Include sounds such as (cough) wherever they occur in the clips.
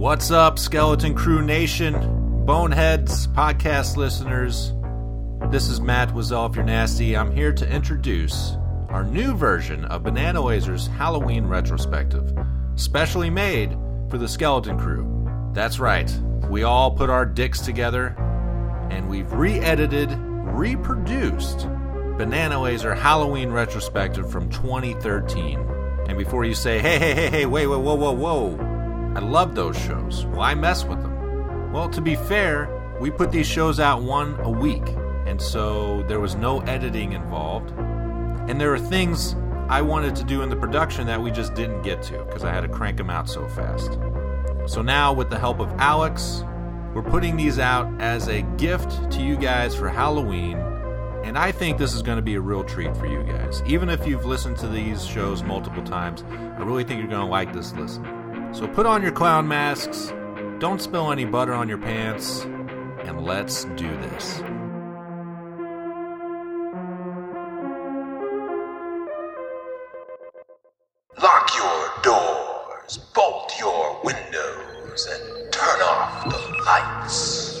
What's up, Skeleton Crew Nation, Boneheads, podcast listeners? This is Matt Wizel, if you're nasty. I'm here to introduce our new version of Banana Lasers Halloween retrospective, specially made for the Skeleton Crew. That's right, we all put our dicks together and we've re edited, reproduced Banana Laser Halloween retrospective from 2013. And before you say, hey, hey, hey, hey, wait, wait, whoa, whoa, whoa, I love those shows. Why mess with them? Well, to be fair, we put these shows out one a week, and so there was no editing involved. And there are things I wanted to do in the production that we just didn't get to because I had to crank them out so fast. So now, with the help of Alex, we're putting these out as a gift to you guys for Halloween. And I think this is going to be a real treat for you guys. Even if you've listened to these shows multiple times, I really think you're going to like this listen. So put on your clown masks, don't spill any butter on your pants, and let's do this. Lock your doors, bolt your windows, and turn off the lights.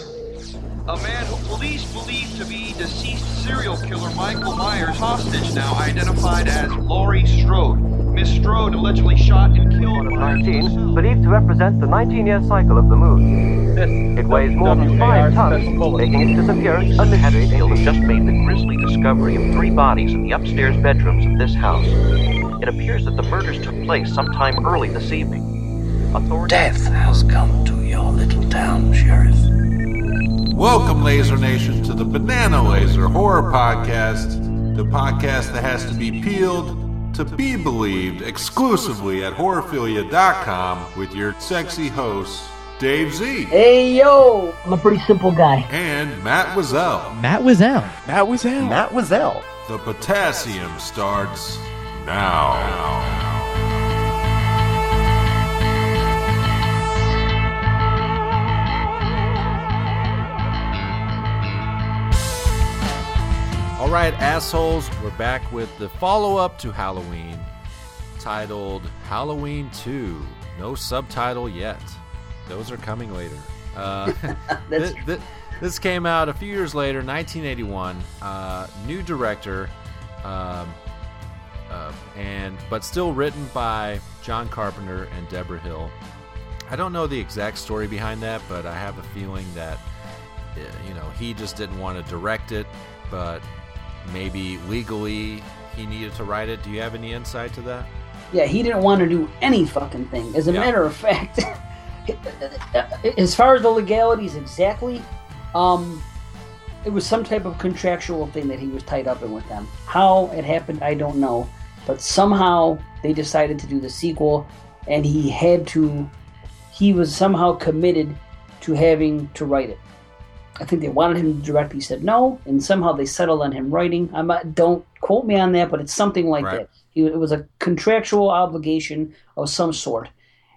A man who police believe to be deceased serial killer Michael Myers hostage now identified as Laurie Strode. Miss Strode allegedly shot and killed Myers. 19, believed to represent the 19-year cycle of the moon. It weighs more than 5 tons, making its disappearance a mystery Field has just made the grisly discovery of three bodies in the upstairs bedrooms of this house. It appears that the murders took place sometime early this evening. Authorities Death has come to your little town, Sheriff. Welcome, Laser Nation, to the Banana Laser Horror Podcast, the podcast that has to be peeled to be believed exclusively at horrorphilia.com with your sexy hosts, Dave Z Hey yo, I'm a pretty simple guy. and Matt Wizel. Matt was out. Matt was out. Matt Wizel. The potassium starts now. All right, assholes, we're back with the follow up to Halloween titled Halloween 2. No subtitle yet. Those are coming later. Uh, (laughs) thi- thi- this came out a few years later, 1981. Uh, new director, um, uh, and but still written by John Carpenter and Debra Hill. I don't know the exact story behind that, but I have a feeling that uh, you know he just didn't want to direct it, but maybe legally he needed to write it. Do you have any insight to that? yeah, he didn't want to do any fucking thing. As a Yeah. matter of fact, (laughs) as far as the legalities exactly, um, it was some type of contractual thing that he was tied up in with them. How it happened, I don't know, but somehow they decided to do the sequel, and he had to. He was somehow committed to having to write it. I think they wanted him to direct. He said no, and somehow they settled on him writing. I'm not, don't quote me on that, but it's something like Right. that. He, it was a contractual obligation of some sort,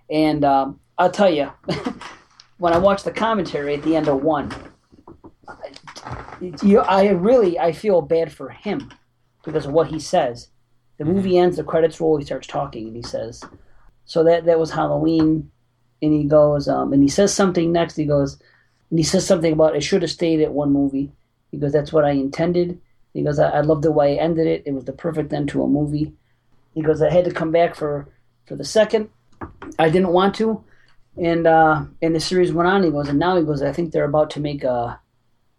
and um, I'll tell you, (laughs) when I watched the commentary at the end of one, I, you, I really I feel bad for him because of what he says. The movie ends, the credits roll, he starts talking, and he says, "So that that was Halloween," and he goes, um, and he says something next. He goes, and he says something about I should have stayed at one movie. He goes, "That's what I intended." He goes, "I, I love the way I ended it. It was the perfect end to a movie." He goes, "I had to come back for for the second. I didn't want to." And uh, and the series went on. He goes, and now he goes. I think they're about to make a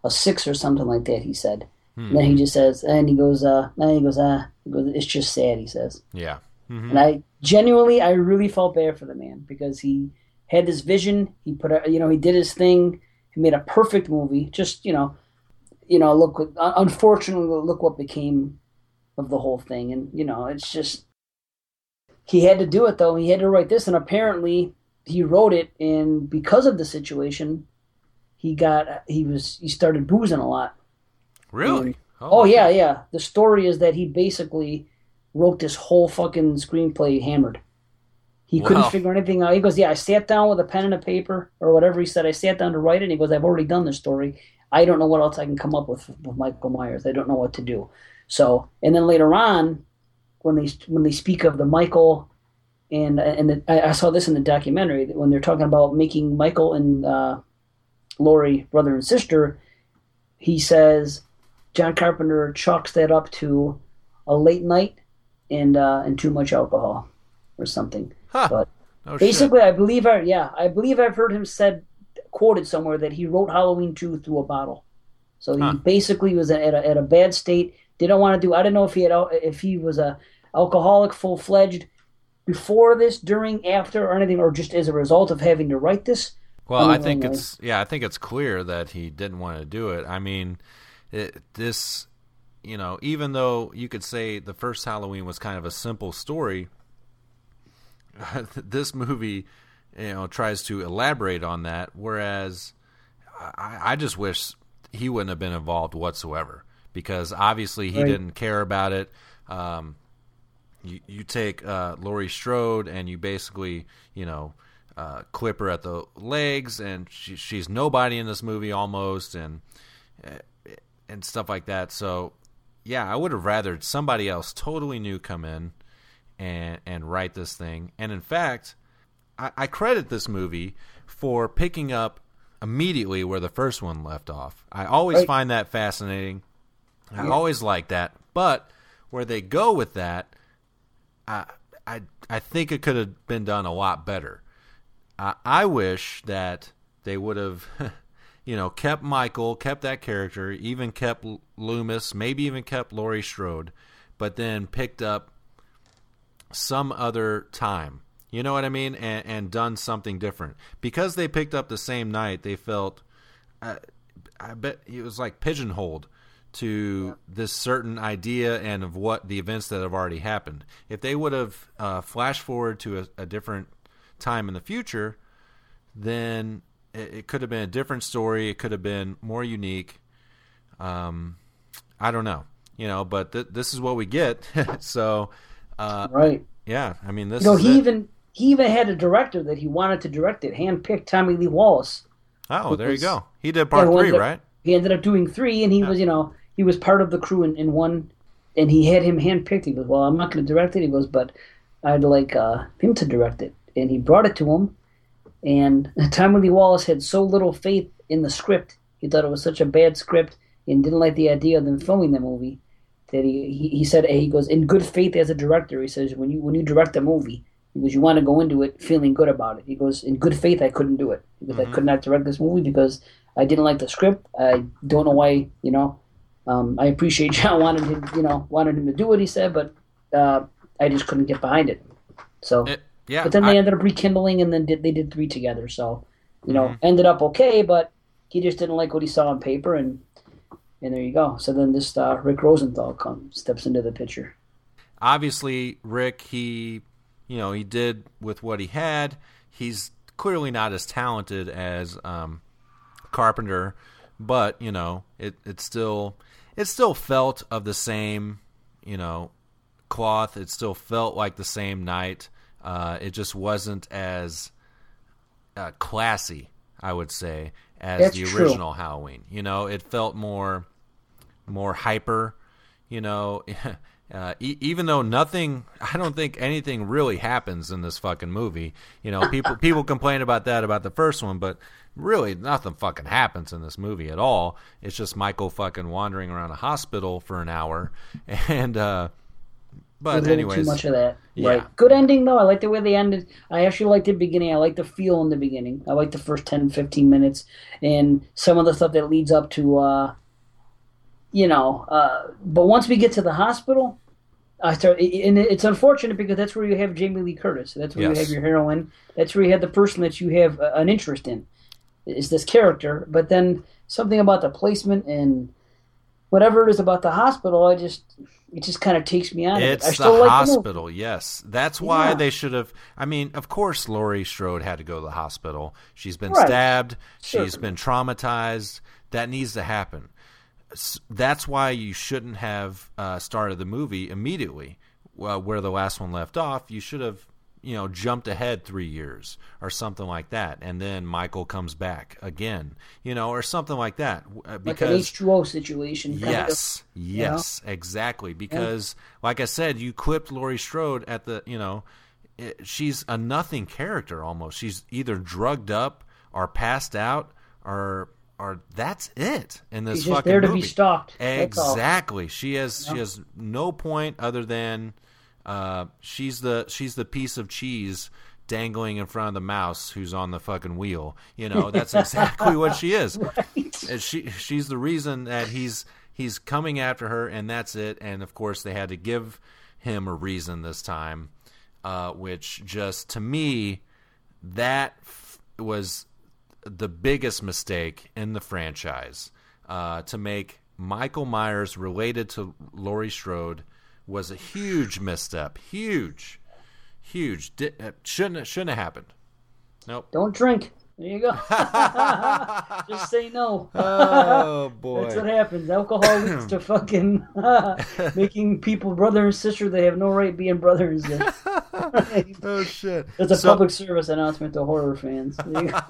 a six or something like that. He said. And then he just says, and he goes, uh, and he goes, uh, he goes, it's just sad. He says, Yeah. Mhm. and I genuinely, I really felt bad for the man because he had this vision. He put, a, you know, he did his thing. He made a perfect movie. Just you know, you know, look. Unfortunately, look what became of the whole thing. And you know, it's just he had to do it though. He had to write this, and apparently he wrote it. And because of the situation, he got he was he started boozing a lot. Really? Oh, oh yeah, yeah. The story is that he basically wrote this whole fucking screenplay hammered. He couldn't figure anything out. He goes, "Yeah, I sat down with a pen and a paper or whatever he said. I sat down to write it." And he goes, "I've already done this story. I don't know what else I can come up with with Michael Myers. I don't know what to do." So, and then later on, when they when they speak of the Michael and and the, I, I saw this in the documentary that when they're talking about making Michael and uh, Laurie brother and sister, he says John Carpenter chalks that up to a late night and uh, and too much alcohol or something. Huh. But Oh, shit. basically, I believe I yeah I believe I've heard him said quoted somewhere that he wrote Halloween two through a bottle. So he Huh. basically was at a, at a bad state. Didn't want to do. I don't know if he had if he was a alcoholic full fledged before this, during, after, or anything, or just as a result of having to write this. Well, I think it's yeah, I think it's clear that he didn't want to do it. I mean, it, this, you know, even though you could say the first Halloween was kind of a simple story, (laughs) this movie, you know, tries to elaborate on that. Whereas, I, I just wish he wouldn't have been involved whatsoever because obviously he Right. didn't care about it. Um, you, you take uh, Laurie Strode and you basically, you know, uh, clip her at the legs, and she, she's nobody in this movie almost, and uh, and stuff like that. So, yeah, I would have rather somebody else totally new come in and and write this thing. And in fact, I, I credit this movie for picking up immediately where the first one left off. I always Right. find that fascinating. I always like that, but where they go with that, I I I think it could have been done a lot better. I, I wish that they would have, (laughs) you know, kept Michael, kept that character, even kept Loomis, maybe even kept Laurie Strode, but then picked up some other time. You know what I mean? And, and done something different because they picked up the same night. They felt, uh, I bet it was like pigeonholed to this certain idea and of what the events that have already happened. If they would have uh, flashed forward to a, a different time in the future, then it, it could have been a different story. It could have been more unique. Um, I don't know, you know, but th- this is what we get. (laughs) so, uh, Right. yeah, I mean, this You know, he it. even he even had a director that he wanted to direct it. Handpicked Tommy Lee Wallace. Oh, there you go. He did part who three, up- right? He ended up doing three, and he was, you know, he was part of the crew in, in one, and he had him handpicked. He goes, "Well, I'm not going to direct it." He goes, "But I'd like uh, him to direct it," and he brought it to him. And (laughs) Tommy Lee Wallace had so little faith in the script. He thought it was such a bad script, and didn't like the idea of them filming the movie. That he, he, he said he goes in good faith as a director. He says when you when you direct a movie, he goes you want to go into it feeling good about it. He goes in good faith I couldn't do it because I could not direct this movie because I didn't like the script. I don't know why you know. Um, I appreciate (laughs) John wanted him you know wanted him to do what he said, but uh, I just couldn't get behind it. So It, yeah, but then I- they ended up rekindling and then did they did three together. So you know Mm-hmm. ended up okay, but he just didn't like what he saw on paper and. And there you go. So then this uh, Rick Rosenthal comes, steps into the picture. obviously Rick he you know he did with what he had he's clearly not as talented as um, Carpenter but you know it it still it still felt of the same you know cloth it still felt like the same night uh, it just wasn't as uh, classy I would say as That's the true. original Halloween you know it felt more more hyper you know (laughs) uh, e- even though nothing i don't think anything really happens in this fucking movie you know people people complain about that about the first one but really nothing fucking happens in this movie at all it's just michael fucking wandering around a hospital for an hour (laughs) and uh but anyways too much of that. Yeah. Right. Good ending though. I like the way they ended. I actually liked the beginning. I like the feel in the beginning. I like the first 10, 15 minutes and some of the stuff that leads up to uh you know, uh but once we get to the hospital, I start and it's unfortunate because that's where you have Jamie Lee Curtis. That's where Yes. you have your heroine. That's where you have the person that you have uh, an interest in. Is this character, but then something about the placement and whatever it is about the hospital, I just it just kind of takes me out of it. It's I the still like the hospital, yes. That's why Yeah. they should have. I mean, of course, Laurie Strode had to go to the hospital. She's been Right. stabbed. She's been traumatized. That needs to happen. That's why you shouldn't have uh, started the movie immediately, well, where the last one left off. You should have, you know, jumped ahead three years or something like that, and then Michael comes back again, you know, or something like that. uh, like an Because H2O situation. kind of. Yes, yes, exactly. Because, like I said, you clipped Laurie Strode at the, you know, it, she's a nothing character almost. She's either drugged up or passed out or or that's it in this She's just fucking there to movie. be stalked. Exactly. She has she has no point other than uh, she's the she's the piece of cheese dangling in front of the mouse who's on the fucking wheel. You know, that's (laughs) exactly what she is. And she she's the reason that he's he's coming after her and that's it. And of course they had to give him a reason this time. Uh, which just to me that f- was the biggest mistake in the franchise uh, to make Michael Myers related to Laurie Strode was a huge misstep. Huge, huge. Di- uh, shouldn't shouldn't have happened. Nope. Don't drink. There you go. (laughs) Just say no. Oh (laughs) boy. That's what happens. Alcohol leads to fucking (laughs) making people brother and sister. They have no right being brothers. oh shit. It's a So- public service announcement to horror fans. There you go.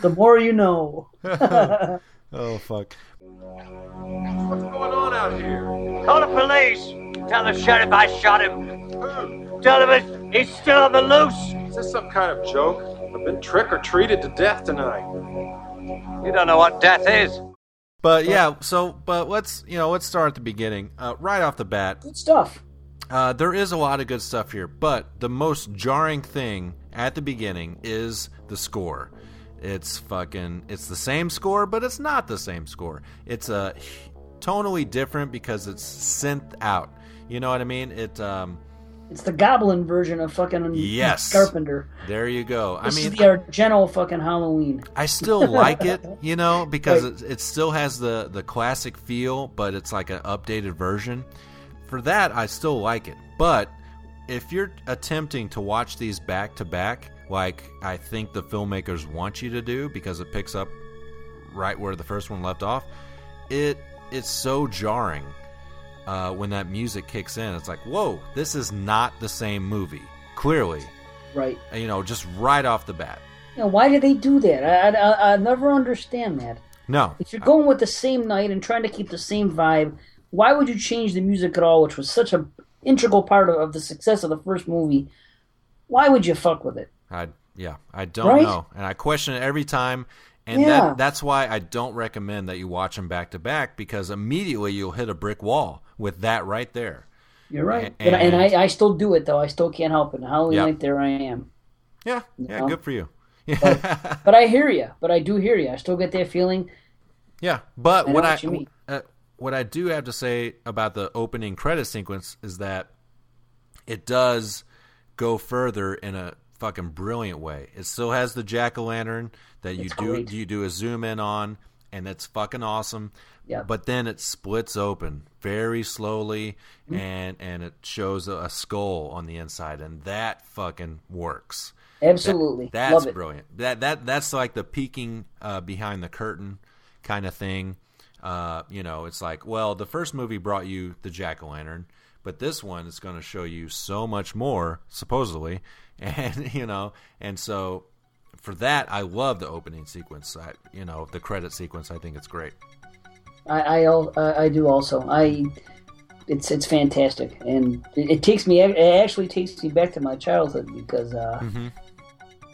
the more you know. Oh fuck. What's going on out here? Call the police. Tell the sheriff I shot him. Who? Tell him it's, he's still on the loose. Is this some kind of joke? I've been trick or treated to death tonight. You don't know what death is. But yeah, so but let's you know let's start at the beginning. Uh, right off the bat, Good stuff. Uh, there is a lot of good stuff here, but the most jarring thing at the beginning is the score. It's fucking. It's the same score, but it's not the same score. It's a tonally different because it's synth out. You know what I mean? It. Um, It's the goblin version of fucking Yes. Carpenter. there you go. I mean, is the Argento fucking Halloween. I still like it, (laughs) you know, because Right. it, it still has the the classic feel, but it's like an updated version. For that, I still like it. But if you're attempting to watch these back to back, like I think the filmmakers want you to do, because it picks up right where the first one left off, it it's so jarring uh, when that music kicks in. It's like, whoa, this is not the same movie. Clearly, Right. you know, just right off the bat. You know, why did they do that? I, I, I never understand that. No, If you're going with the same night and trying to keep the same vibe, why would you change the music at all, which was such a integral part of, of the success of the first movie? Why would you fuck with it? I yeah, I don't Right? know, and I question it every time. And Yeah. that that's why I don't recommend that you watch them back to back because immediately you'll hit a brick wall with that right there. You're right. And- And, and I, I still do it, though. I still can't help it. Halloween Yeah. night, there I am. Yeah, yeah, know? good for you. (laughs) But I hear you. But I do hear you. I still get that feeling. Yeah, but I what I what you mean. uh, what I do have to say about the opening credit sequence is that it does go further in a fucking brilliant way. It still has the jack o' lantern that you It's do great. you do a zoom in on, and it's fucking awesome. Yeah. But then it splits open very slowly, Mm-hmm. and and it shows a, a skull on the inside, and that fucking works. Absolutely. That's Love it. brilliant. That that that's like the peeking uh, behind the curtain kind of thing. Uh, you know, it's like, well, the first movie brought you the jack o' lantern, but this one is going to show you so much more, supposedly, (laughs) and you know, and so for that, I love the opening sequence. I, you know, the credit sequence. I think it's great. I I, I do also. I it's it's fantastic, and it, it takes me. It actually takes me back to my childhood because uh, Mm-hmm.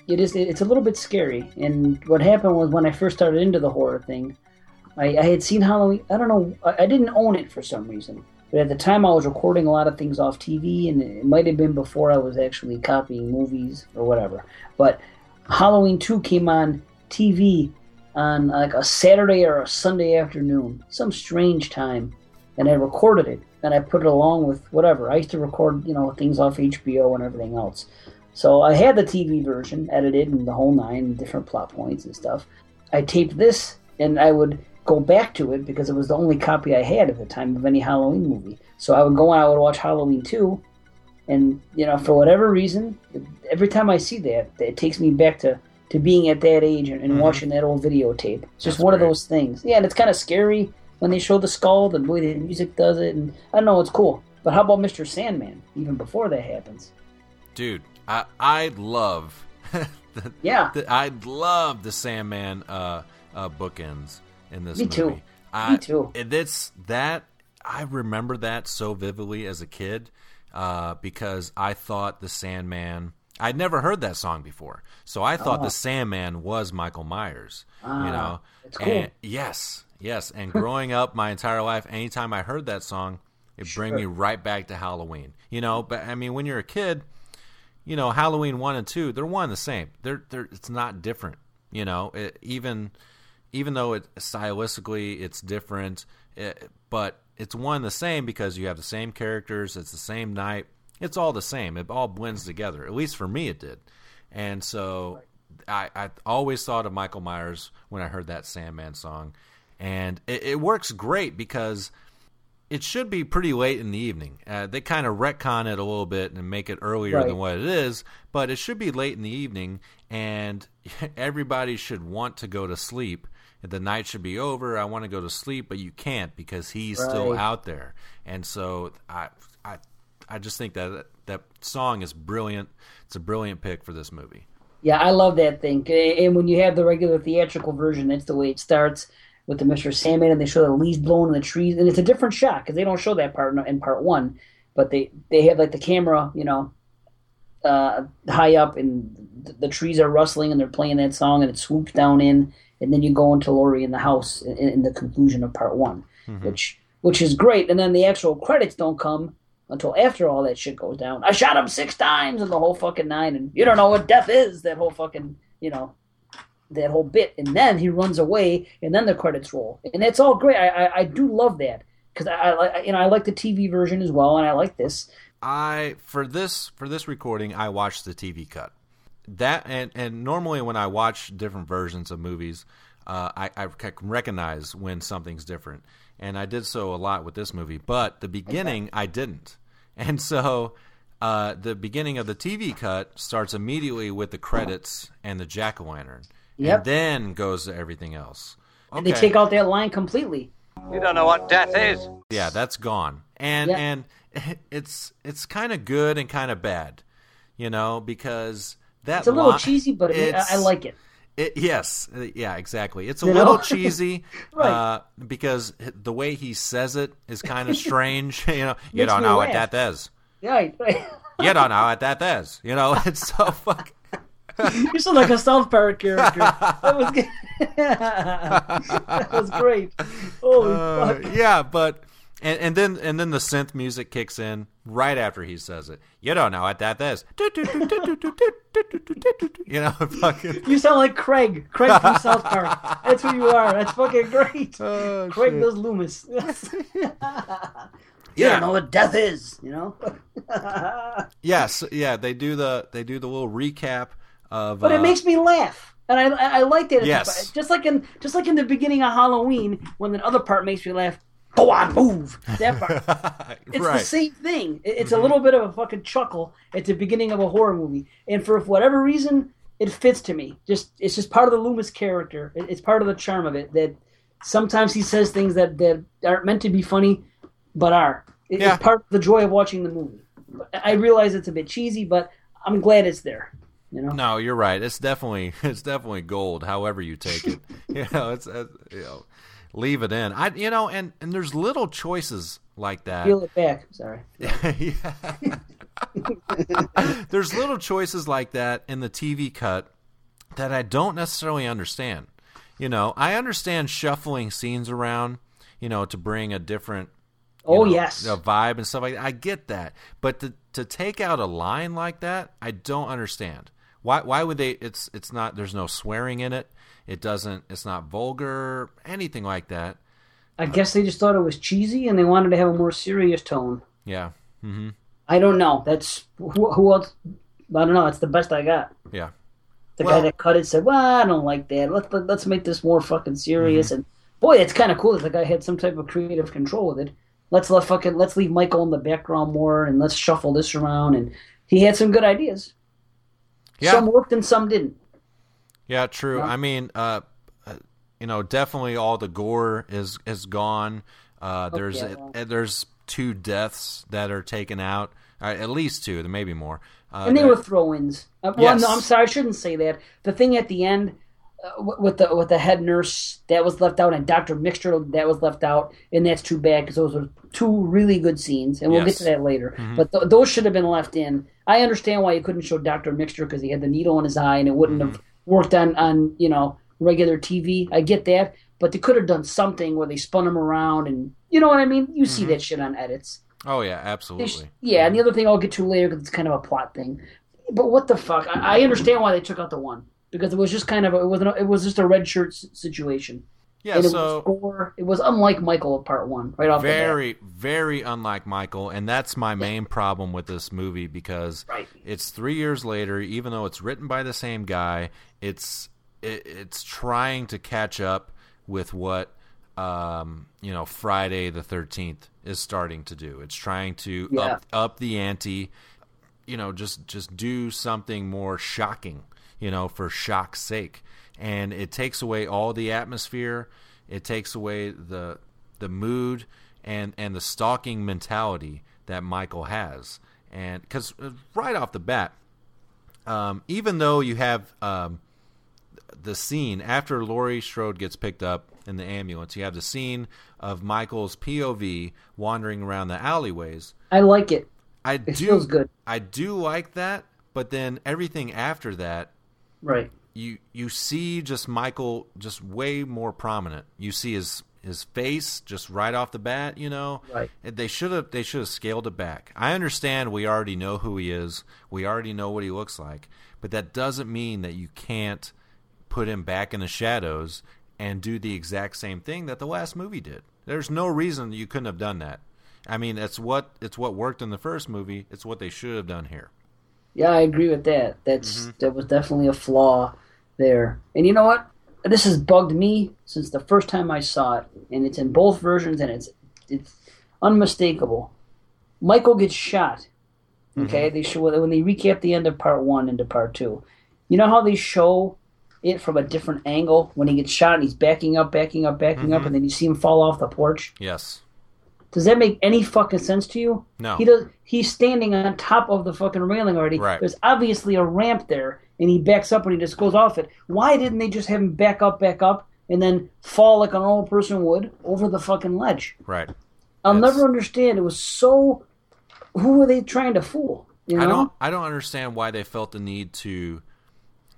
it is. It's a little bit scary. And what happened was when I first started into the horror thing, I, I had seen Halloween. I don't know. I, I didn't own it for some reason. But at the time, I was recording a lot of things off TV, and it might have been before I was actually copying movies or whatever. But Halloween 2 came on TV on like a Saturday or a Sunday afternoon, some strange time, and I recorded it and I put it along with whatever. I used to record, you know, things off HBO and everything else. So I had the TV version edited and the whole nine different plot points and stuff. I taped this and I would go back to it because it was the only copy I had at the time of any Halloween movie. So I would go and I would watch Halloween 2 and you know for whatever reason every time i see that it takes me back to to being at that age and, and watching that old videotape. It's just That's one of those things. Yeah and it's kind of scary when they show the skull the way the music does it and i don't know it's cool. But how about mr sandman even before that happens? Dude, I I love (laughs) the, Yeah. the, I love the Sandman uh, uh, bookends in this Me movie. too. I, Me too. It's that I remember that so vividly as a kid. uh, because I thought the Sandman. I'd never heard that song before, so I thought Oh. the Sandman was Michael Myers. Ah, you know, that's cool. And- yes, yes. And (laughs) growing up my entire life, anytime I heard that song, it bring me right back to Halloween. You know, but I mean, when you're a kid, you know, Halloween one and two, they're one and the same. They're they're it's not different. You know, it, even even though it stylistically it's different, it, but it's one and the same because you have the same characters. It's the same night. It's all the same. It all blends together. At least for me, it did. And so I, I always thought of Michael Myers when I heard that Sandman song, and it, it works great because it should be pretty late in the evening. Uh, they kind of retcon it a little bit and make it earlier Right. than what it is, but it should be late in the evening, and (laughs) everybody should want to go to sleep. The night should be over. I want to go to sleep, but you can't because he's still out there. And so I, I, I just think that that song is brilliant. It's a brilliant pick for this movie. Yeah, I love that thing. And when you have the regular theatrical version, that's the way it starts with the Mr. Sandman, and they show the leaves blowing in the trees, and it's a different shot because they don't show that part in, part one, but they they have like the camera, you know, uh, high up, and the trees are rustling, and they're playing that song, and it swoops down in, and then you go into Laurie in the house in, in the conclusion of part one, mm-hmm. which which is great, and then the actual credits don't come until after all that shit goes down. I shot him six times and the whole fucking nine, and you don't know what death is. That whole fucking, you know, that whole bit, and then he runs away, and then the credits roll, and it's all great. I I, I do love that because I, I like you know I like the TV version as well, and I like this. I for this for this recording, I watched the TV cut. That and and normally when I watch different versions of movies, uh, I, I can recognize when something's different, and I did so a lot with this movie. But the beginning, I didn't, (laughs) and so uh, the beginning of the TV cut starts immediately with the credits and the jack o' lantern, Yep. and then goes to everything else. And they take out that line completely. You don't know what death is. Yeah, that's gone. And Yeah. and (laughs) it's it's kind of good and kind of bad, you know, because that It's a little li- cheesy, but it, I, I like it. It, yes, uh, yeah, exactly. It's a You little (laughs) cheesy (laughs) Right. uh, because the way he says it is kind of strange. (laughs) you know, you don't know what that is. Right, right. You don't know what that is. You know, it's so fucking. you sound like a South Park character. That was that was great. Holy Uh, fuck! yeah, but and, and then and then the synth music kicks in right after he says it. You don't know what that is. (laughs) You know, (laughs) fucking. You sound like Craig. Craig from South Park. That's who you are. That's fucking great. Oh, Craig shit. does Loomis. (laughs) you Yeah. don't know what death is, you know? Yes, yeah, they do the they do the little recap of. But uh, it makes me laugh. And I, I, I like that. Yes. Just like in just like in the beginning of Halloween, when the other part makes me laugh. Go on, move. (laughs) That part. It's right. the same thing. It- It's a little bit of a fucking chuckle at the beginning of a horror movie, and for whatever reason, it fits to me. Just it's just part of the Loomis character. It's part of the charm of it that sometimes he says things that that aren't meant to be funny, but are. It- Yeah. It's part of the joy of watching the movie. I realize it's a bit cheesy, but I'm glad it's there. You know. No, you're right. It's definitely (laughs) it's definitely gold. However you take it, (laughs) you know, it's uh, you know, leave it in. I you know, and and there's little choices like that. Peel it back. Sorry. (laughs) Yeah. (laughs) There's little choices like that in the TV cut that I don't necessarily understand. You know, I understand shuffling scenes around, you know, to bring a different Oh know, yes. a vibe and stuff like that. I get that. But to to take out a line like that, I don't understand. Why why would they it's it's not there's no swearing in it. It doesn't it's not vulgar, anything like that. I guess they just thought it was cheesy and they wanted to have a more serious tone. Yeah. Mm-hmm. I don't know. That's who, who else? I don't know. That's the best I got. Yeah. The Well- guy that cut it said, "Well, I don't like that. Let's let, let's make this more fucking serious." Mm-hmm. And boy, it's kind of cool that the guy had some type of creative control with it. Let's let fucking let's leave Michael in the background more, and let's shuffle this around. And he had some good ideas. Yeah. Some worked and some didn't. Yeah, true. Yeah. I mean, uh, uh, you know, definitely all the gore is is gone. Uh, there's yeah. uh, there's two deaths that are taken out, uh, at least two. There may be more. Uh, and they that- were throw-ins. Uh, well, Yes. no, I'm sorry, I shouldn't say that. The thing at the end, uh, with the with the head nurse that was left out and Doctor Mixter that was left out, and that's too bad because those were two really good scenes, and we'll Yes. get to that later. But th- those should have been left in. I understand why you couldn't show Doctor Mixter because he had the needle in his eye and it wouldn't have worked on on you know regular TV. I get that, but they could have done something where they spun him around and you know what I mean. You see mm-hmm. that shit on edits. Oh yeah, They sh- absolutely. yeah, and the other thing I'll get to later because it's kind of a plot thing. But what the fuck? I, I understand why they took out the one because it was just kind of a, it was an, it was just a red shirt s- situation. Yeah, and it so was gore. It was unlike Michael of Part One, right off the bat. very very unlike michael and that's my main problem with this movie because Right. it's three years later even though it's written by the same guy it's it, it's trying to catch up with what um, you know friday the 13th is starting to do it's trying to Yeah. up up the ante you know just just do something more shocking you know for shock's sake and it takes away all the atmosphere it takes away the the mood and and the stalking mentality that michael has and because right off the bat um, even though you have um, the scene after Laurie Strode gets picked up in the ambulance, you have the scene of Michael's POV wandering around the alleyways. I like it. I It do feels good. I do like that, but then everything after that, Right. You you see just Michael just way more prominent. You see his his face just right off the bat, you know. Right. They should have they should have scaled it back. I understand we already know who he is. We already know what he looks like, but that doesn't mean that you can't put him back in the shadows and do the exact same thing that the last movie did. There's no reason you couldn't have done that. I mean, it's what it's what worked in the first movie. It's what they should have done here. Yeah, I agree with that. That's Mm-hmm. that was definitely a flaw there. And you know what? This has bugged me since the first time I saw it, and it's in both versions, and it's it's unmistakable. Michael gets shot. Okay, Mm-hmm. they show when they recap the end of part one into part two. You know how they show it from a different angle when he gets shot and he's backing up, backing up, backing Mm-hmm. up, and then you see him fall off the porch. Yes. Does that make any fucking sense to you? No. He does. He's standing on top of the fucking railing already. Right. There's obviously a ramp there, and he backs up and he just goes off it. Why didn't they just have him back up, back up, and then fall like a normal person would over the fucking ledge? Right. I'll Yes. never understand. It was so. Who were they trying to fool? You know? I don't I don't understand why they felt the need to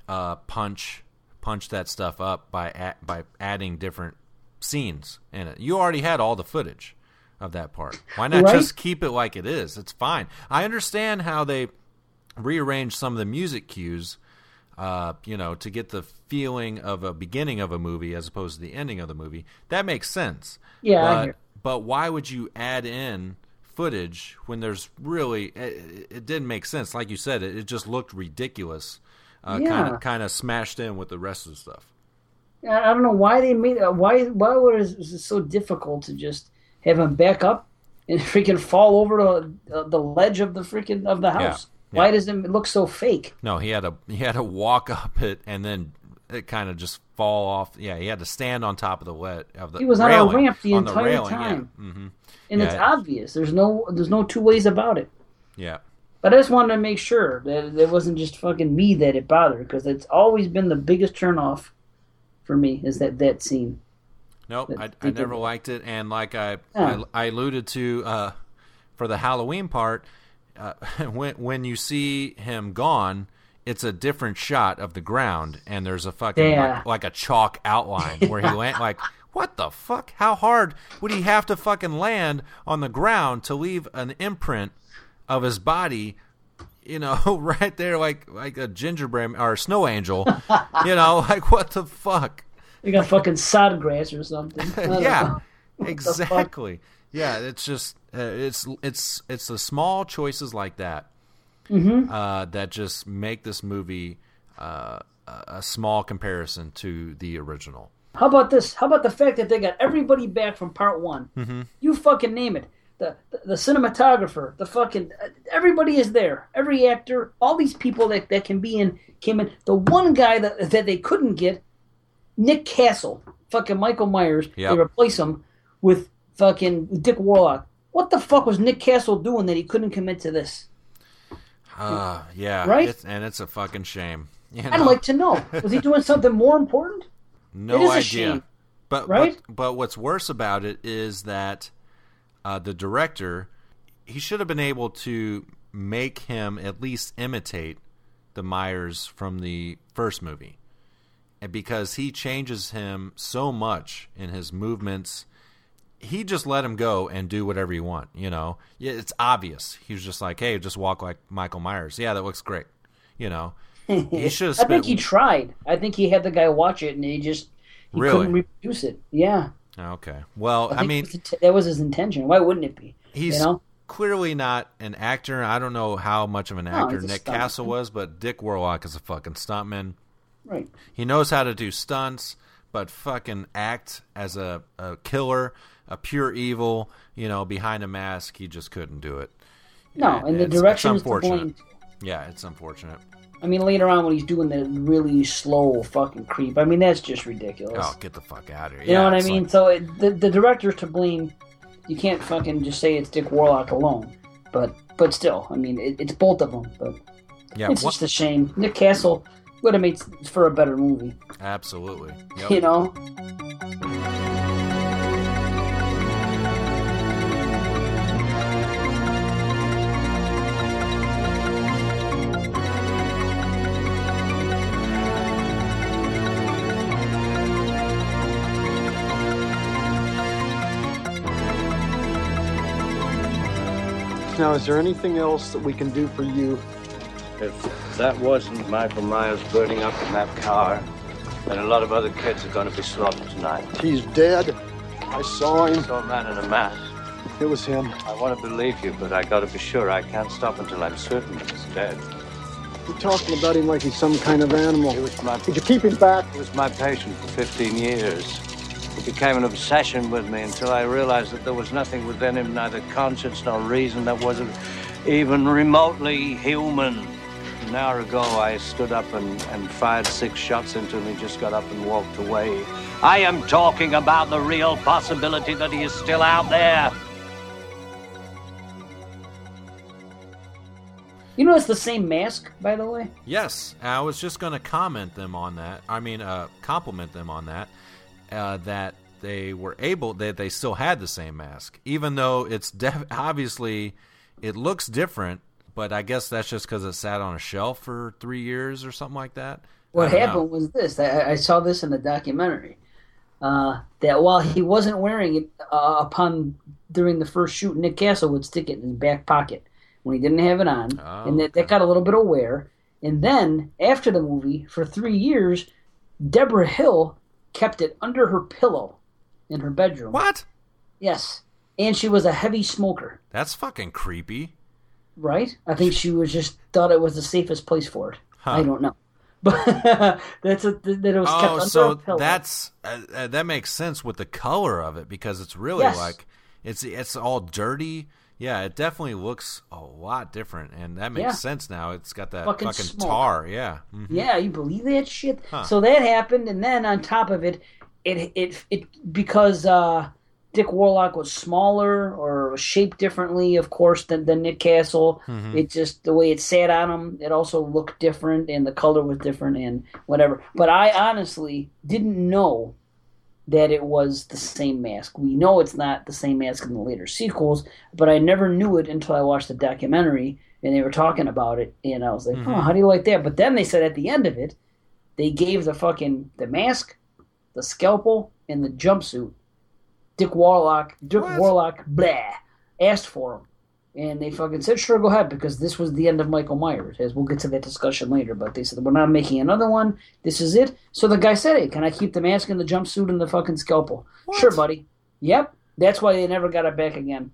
uh, punch punch that stuff up by by adding different scenes in it. You already had all the footage of that part. Why not Right? just keep it like it is? It's fine. I understand how they rearranged some of the music cues uh, you know, to get the feeling of a beginning of a movie as opposed to the ending of the movie. That makes sense. Yeah, but, but why would you add in footage when there's really it, it didn't make sense? Like you said, it, it just looked ridiculous. Uh, Yeah. Kind of kind of smashed in with the rest of the stuff. I don't know why they made it. Why why was it so difficult to just have him back up and (laughs) freaking fall over the uh, the ledge of the freaking of the house? Why does it look so fake? No, he had to he had to walk (laughs) up it and then it kind of just fall off. Yeah, he had to stand on top of the wet of the. He was on a ramp the entire railing, time. Yeah. hmm And it's Yeah. obvious. There's no there's no two ways about it. yeah. But I just wanted to make sure that it wasn't just fucking me that it bothered because it's always been the biggest turnoff for me is that that scene. Nope, that I, I never liked it, and like I Yeah. I, I alluded to uh, for the Halloween part, uh, (laughs) when when you see him gone, it's a different shot of the ground, and there's a fucking Yeah. like, like a chalk outline where he land like. What the fuck? How hard would he have to fucking land on the ground to leave an imprint of his body you know, (laughs) right there, like like a gingerbread or a snow angel. you know, (laughs) like what the fuck? They got fucking sod grass or something. Yeah, know. What the fuck? exactly. Yeah, it's just uh, it's it's it's the small choices like that Mm-hmm. uh, that just make this movie uh, a a small comparison to the original. How about this? How about the fact that they got everybody back from part one? Mm-hmm. You fucking name it. The, the the cinematographer, the fucking everybody is there. Every actor, all these people that, that can be in came in. The one guy that that they couldn't get, Nick Castle, fucking Michael Myers. Yep. They replace him with fucking Dick Warlock. What the fuck was Nick Castle doing that he couldn't commit to this? Uh, yeah, Right? It's, and it's a fucking shame. You I'd like to know. Was he doing something more important? No It is a idea. shame, but, right? but but what's worse about it is that uh, the director he should have been able to make him at least imitate the Myers from the first movie, and because he changes him so much in his movements. He just let him go and do whatever you want, you know. Yeah, it's obvious. He was just like, "Hey, just walk like Michael Myers." Yeah, that looks great, you know. (laughs) He should have I think he tried. I think he had the guy watch it, and he just he Really? couldn't reproduce it. Yeah, okay, well, I, I, mean, that was the- that was his intention. Why wouldn't it be? He's you know, clearly not an actor. I don't know how much of an actor he's a Nick. Castle was, but Dick Warlock is a fucking stuntman. right? He knows how to do stunts, but fucking act as a, a killer, a pure evil, you know, behind a mask, he just couldn't do it. No, Yeah, and the it's- direction it's is unfortunate. blame. Yeah, it's unfortunate. I mean, later on when he's doing the really slow fucking creep, I mean that's just ridiculous. Oh, get the fuck out of here. you know what I mean? like- So it, the the director's to blame. You can't fucking just say it's Dick Warlock alone. But but still, I mean, it, it's both of them. But yeah, it's what- just a shame. Nick Castle would have made for a better movie. absolutely. Yep. You know. Now, is there anything else that we can do for you? If that wasn't Michael Myers burning up in that car, then a lot of other kids are going to be slaughtered tonight. He's dead. I saw him. Saw a man in a mask. It was him. I want to believe you, but I got to be sure. I can't stop until I'm certain he's dead. You're talking about him like he's some kind of animal. He was my Did you keep him back? he was my patient for 15 years. It became an obsession with me until I realized that there was nothing within him, neither conscience nor reason, that wasn't even remotely human. An hour ago, I stood up and, and fired six shots into him. He just got up and walked away. I am talking about the real possibility that he is still out there. You know, it's the same mask, by the way. Yes, I was just going to comment them on that. I mean, uh, compliment them on that. Uh, that they were able that they still had the same mask, even though it's def- obviously it looks different. But I guess that's just because it sat on a shelf for three years or something like that. What don't know. happened was this. I, I saw this in the documentary. Uh, that while he wasn't wearing it uh, upon during the first shoot, Nick Castle would stick it in his back pocket when he didn't have it on, Oh, and that, that got a little bit of wear. And then after the movie, for three years, Debra Hill kept it under her pillow in her bedroom. What? Yes, and she was a heavy smoker. That's fucking creepy. Right? I think she was just thought it was the safest place for it. Huh. I don't know, (laughs) but that's a, that it was kept Oh, under so a pillow. that's uh, uh, that makes sense with the color of it because it's really Yes. like it's it's all dirty. Yeah, it definitely looks a lot different, and that makes Yeah. sense now. It's got that Fucking fucking, tar. Yeah. Mhm. Yeah, you believe that shit? Huh. So that happened, and then on top of it, it it it because uh, Dick Warlock was smaller or was shaped differently, of course, than, than Nick Castle. Mhm. It just the way it sat on him, it also looked different, and the color was different, and whatever. But I honestly didn't know that it was the same mask. We know it's not the same mask in the later sequels, but I never knew it until I watched the documentary and they were talking about it, and I was like, Mhm. "Oh, how do you like that?" But then they said at the end of it, they gave the fucking the mask, the scalpel, and the jumpsuit. Dick Warlock, Dick What? Warlock, blah, asked for them, and they fucking said, "Sure, go ahead," because this was the end of Michael Myers. As we'll get to that discussion later, but they said we're not making another one. This is it. So the guy said, "Hey, can I keep the mask and the jumpsuit and the fucking scalpel?" What? Sure, buddy. Yep. That's why they never got it back again.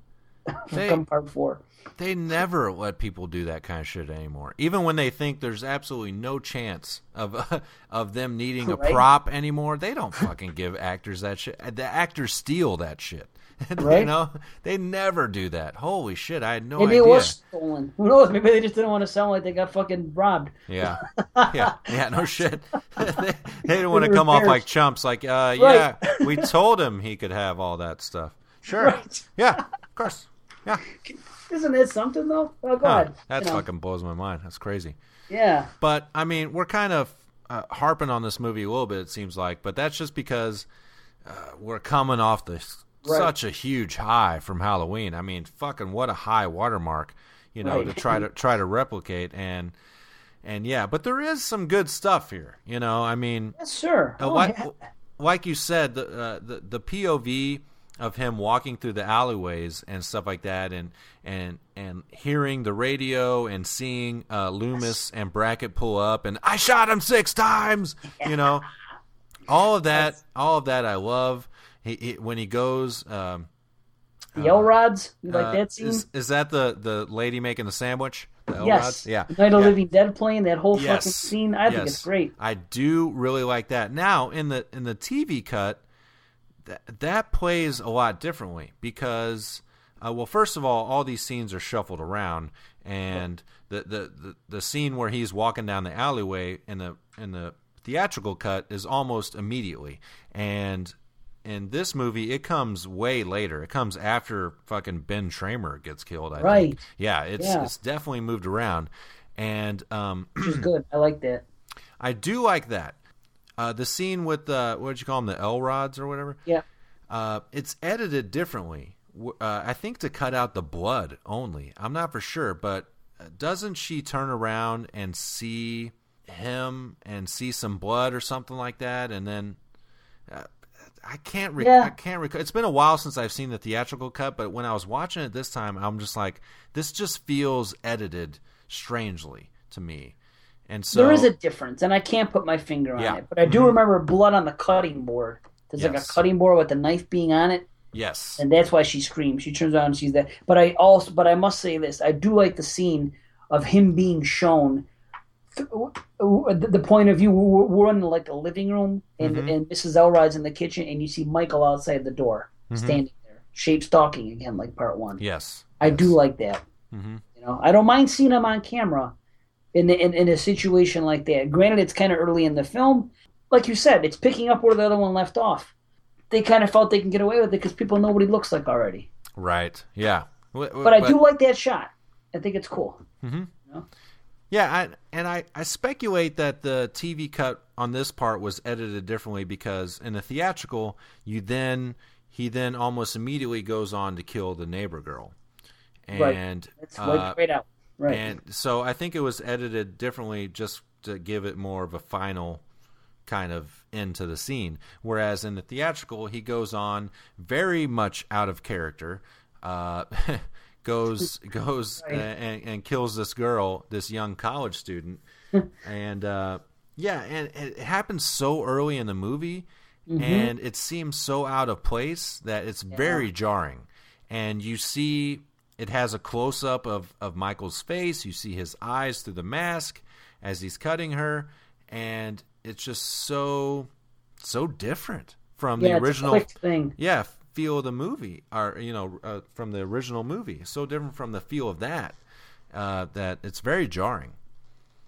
(laughs) They- Come part four. They never let people do that kind of shit anymore. Even when they think there's absolutely no chance of (laughs) of them needing a prop anymore, they don't fucking give actors that shit. The actors steal that shit. (laughs) you know, they never do that. Holy shit, I had no Maybe idea. it was stolen. Who knows? (laughs) Maybe they just didn't want to sound like they got fucking robbed. Yeah, (laughs) yeah, yeah. No shit. they, they don't want to They were come off like chumps. Like, uh, yeah, we told him he could have all that stuff. Sure. Right. Yeah, of course. Yeah. Isn't that something though? Oh, god, Huh, that You know. fucking blows my mind. That's crazy. Yeah. But I mean, we're kind of uh, harping on this movie a little bit. It seems like, but that's just because uh, we're coming off the Right. such a huge high from Halloween. I mean, fucking what a high watermark, you know, Right. to try to (laughs) try to replicate and and yeah, but there is some good stuff here. You know, I mean, Yes, sir. uh, Oh, like, yeah. like you said, the, uh, the the POV of him walking through the alleyways and stuff like that, and and and hearing the radio and seeing uh, Loomis and Brackett pull up, and I shot him six times. You know, (laughs) all of that, all of that, I love. He, he when he goes. Um, The Elrods, you like uh, that scene? Is, is that the the lady making the sandwich? The yes. Yeah. Night of yeah. Living Dead playing that whole fucking scene. I think it's great. I do really like that. Now in the in the TV cut, that that plays a lot differently because, uh, well, first of all, all these scenes are shuffled around, and the, the the the scene where he's walking down the alleyway in the in the theatrical cut is almost immediately, and in this movie it comes way later. It comes after fucking Ben Tramer gets killed. I Right. think. Yeah, it's Yeah. it's definitely moved around, and um. (clears throat) Which is good. I like that. I do like that. Uh, the scene with the what did you call them, the Elrods or whatever. Yeah. Uh, it's edited differently. Uh, I think to cut out the blood only. I'm not for sure, but uh, doesn't she turn around and see him and see some blood or something like that, and then uh, I can't. Rec- Yeah. I can't recall. It's been a while since I've seen the theatrical cut, but when I was watching it this time, I'm just like, this just feels edited strangely to me. And so there is a difference, and I can't put my finger on Yeah. it. But I do mm-hmm. remember blood on the cutting board. There's like a cutting board with a knife being on it, yes, and that's why she screams. She turns around and sees that. But I also, but I must say this: I do like the scene of him being shown. Th- The point of view, we're in like a living room, and, Mhm. and Mrs. Elrod's in the kitchen, and you see Michael outside the door, Mhm. standing there, shape stalking again, like part one. yes, I do like that. hmm You know, I don't mind seeing him on camera in the, in, in a situation like that. Granted, it's kind of early in the film. Like you said, it's picking up where the other one left off. They kind of felt they can get away with it because people know what he looks like already. right, yeah. W- But I do like that shot. I think it's cool. Yeah, I, and I, I speculate that the TV cut on this part was edited differently because in the theatrical, you then he then almost immediately goes on to kill the neighbor girl, Right. and That's uh, right, right out. Right. and so I think it was edited differently just to give it more of a final kind of end to the scene. Whereas in the theatrical, he goes on very much out of character, uh, (laughs) goes (laughs) goes Right. uh, and, and kills this girl, this young college student, (laughs) and uh, yeah, and it happens so early in the movie, Mhm. and it seems so out of place that it's very jarring. And you see, it has a close up of of Michael's face. You see his eyes through the mask as he's cutting her, and it's just so so different from Yeah, the original thing. Yeah, feel of the movie, or you know, uh, from the original movie. So different from the feel of that uh, that it's very jarring.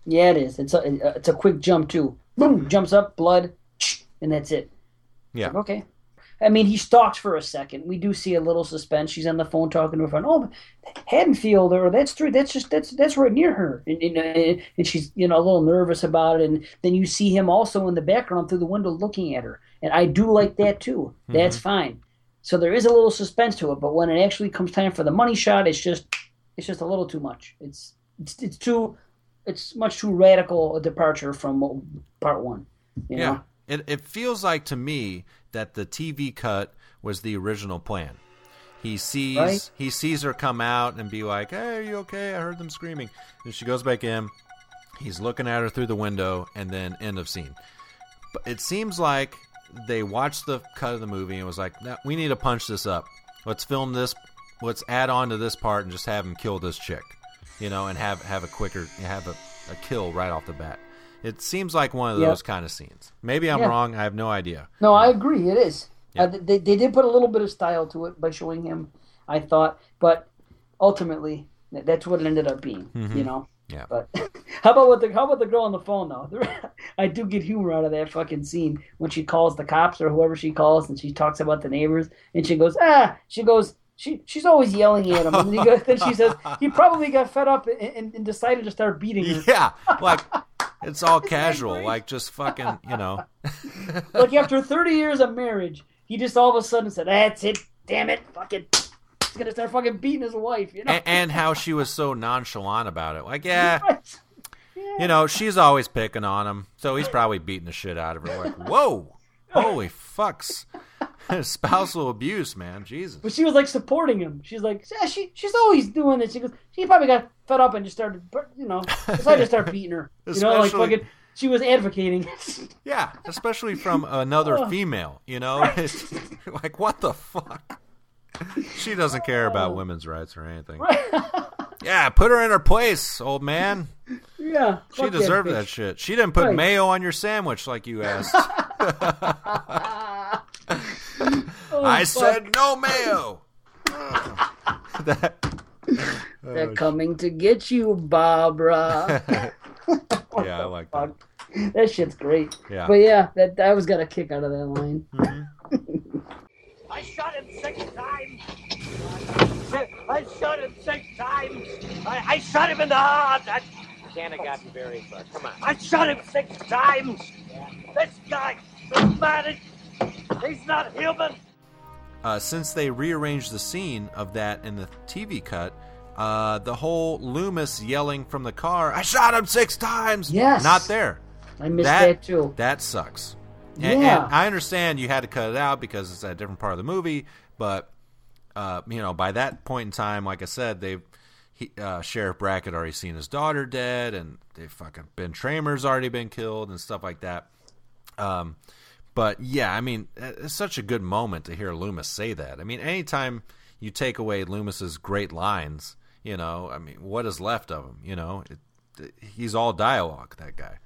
Yeah, it is. It's a it's a quick jump too. Boom, jumps up, blood, (tsk) and that's it. Yeah. Like, okay. I mean, he stalks for a second. We do see a little suspense. She's on the phone talking to her friend. Oh, Haddonfield, or that's true. That's just that's that's right near her, and, and, uh, and she's you know a little nervous about it. And then you see him also in the background through the window looking at her, and I do like that too. That's fine. So there is a little suspense to it, but when it actually comes time for the money shot, it's just it's just a little too much. It's it's, it's too it's much too radical a departure from part one. You yeah. know? It it feels like to me that the TV cut was the original plan. He sees Right. he sees her come out and be like, "Hey, are you okay? I heard them screaming." And she goes back in. He's looking at her through the window, and then end of scene. But it seems like they watched the cut of the movie and was like, no, "We need to punch this up. Let's film this. Let's add on to this part and just have him kill this chick, you know, and have have a quicker have a, a kill right off the bat." It seems like one of Yeah. those kind of scenes. Maybe I'm Yeah. wrong. I have no idea. No, I agree. It is. Uh, they, they did put a little bit of style to it by showing him, I thought, but ultimately that's what it ended up being. Mhm. You know. Yeah. But (laughs) how about with the how about the girl on the phone though? (laughs) I do get humor out of that fucking scene when she calls the cops or whoever she calls and she talks about the neighbors and she goes ah she goes she she's always yelling at him. And then, he goes, then she says he (laughs) probably got fed up and, and, and decided to start beating her. Yeah, like it's all casual, like just fucking, you know. like after 30 years of marriage, he just all of a sudden said, "That's it, damn it, fucking." He's gonna start fucking beating his wife, you know. and, and how she was so nonchalant about it. Like, (laughs) yeah, you know, she's always picking on him, so he's probably beating the shit out of her. Like, whoa, holy fucks, (laughs) spousal abuse, man, Jesus. But she was like supporting him. She's like, yeah, she she's always doing this. She goes, she probably got fed up and just started, you know, decided to start beating her. You know, like fucking. She was advocating. Yeah, especially from another (laughs) oh. female, you know? It's like, what the fuck? She doesn't care about oh. women's rights or anything. (laughs) Yeah, put her in her place, old man. yeah, She deserved that shit. She didn't put Right. mayo on your sandwich like you asked. (laughs) (laughs) Oh, I fuck. said no mayo. that, They're oh, coming to get you, Barbara. yeah, I like that. Fuck. That shit's great. Yeah. But yeah, that I was got a kick out of that line. Mm-hmm. I shot him six times. I shot him six times. I, I shot him in the heart. I, Can't have gotten very far. Come on. I shot him six times. This guy, this man, he's not human. uh, since they rearranged the scene of that in the TV cut, uh, the whole Loomis yelling from the car, "I shot him six times!" Yes. not there. I missed that, too. That sucks. And, Yeah. and I understand you had to cut it out because it's a different part of the movie, but uh, you know, by that point in time, like I said, they've he, uh, Sheriff Brackett already seen his daughter dead, and they fucking Ben Tramer's already been killed and stuff like that. Um, but yeah, I mean, it's such a good moment to hear Loomis say that. I mean, anytime you take away Loomis's great lines, you know, I mean, what is left of him? You know, it, he's all dialogue. That guy.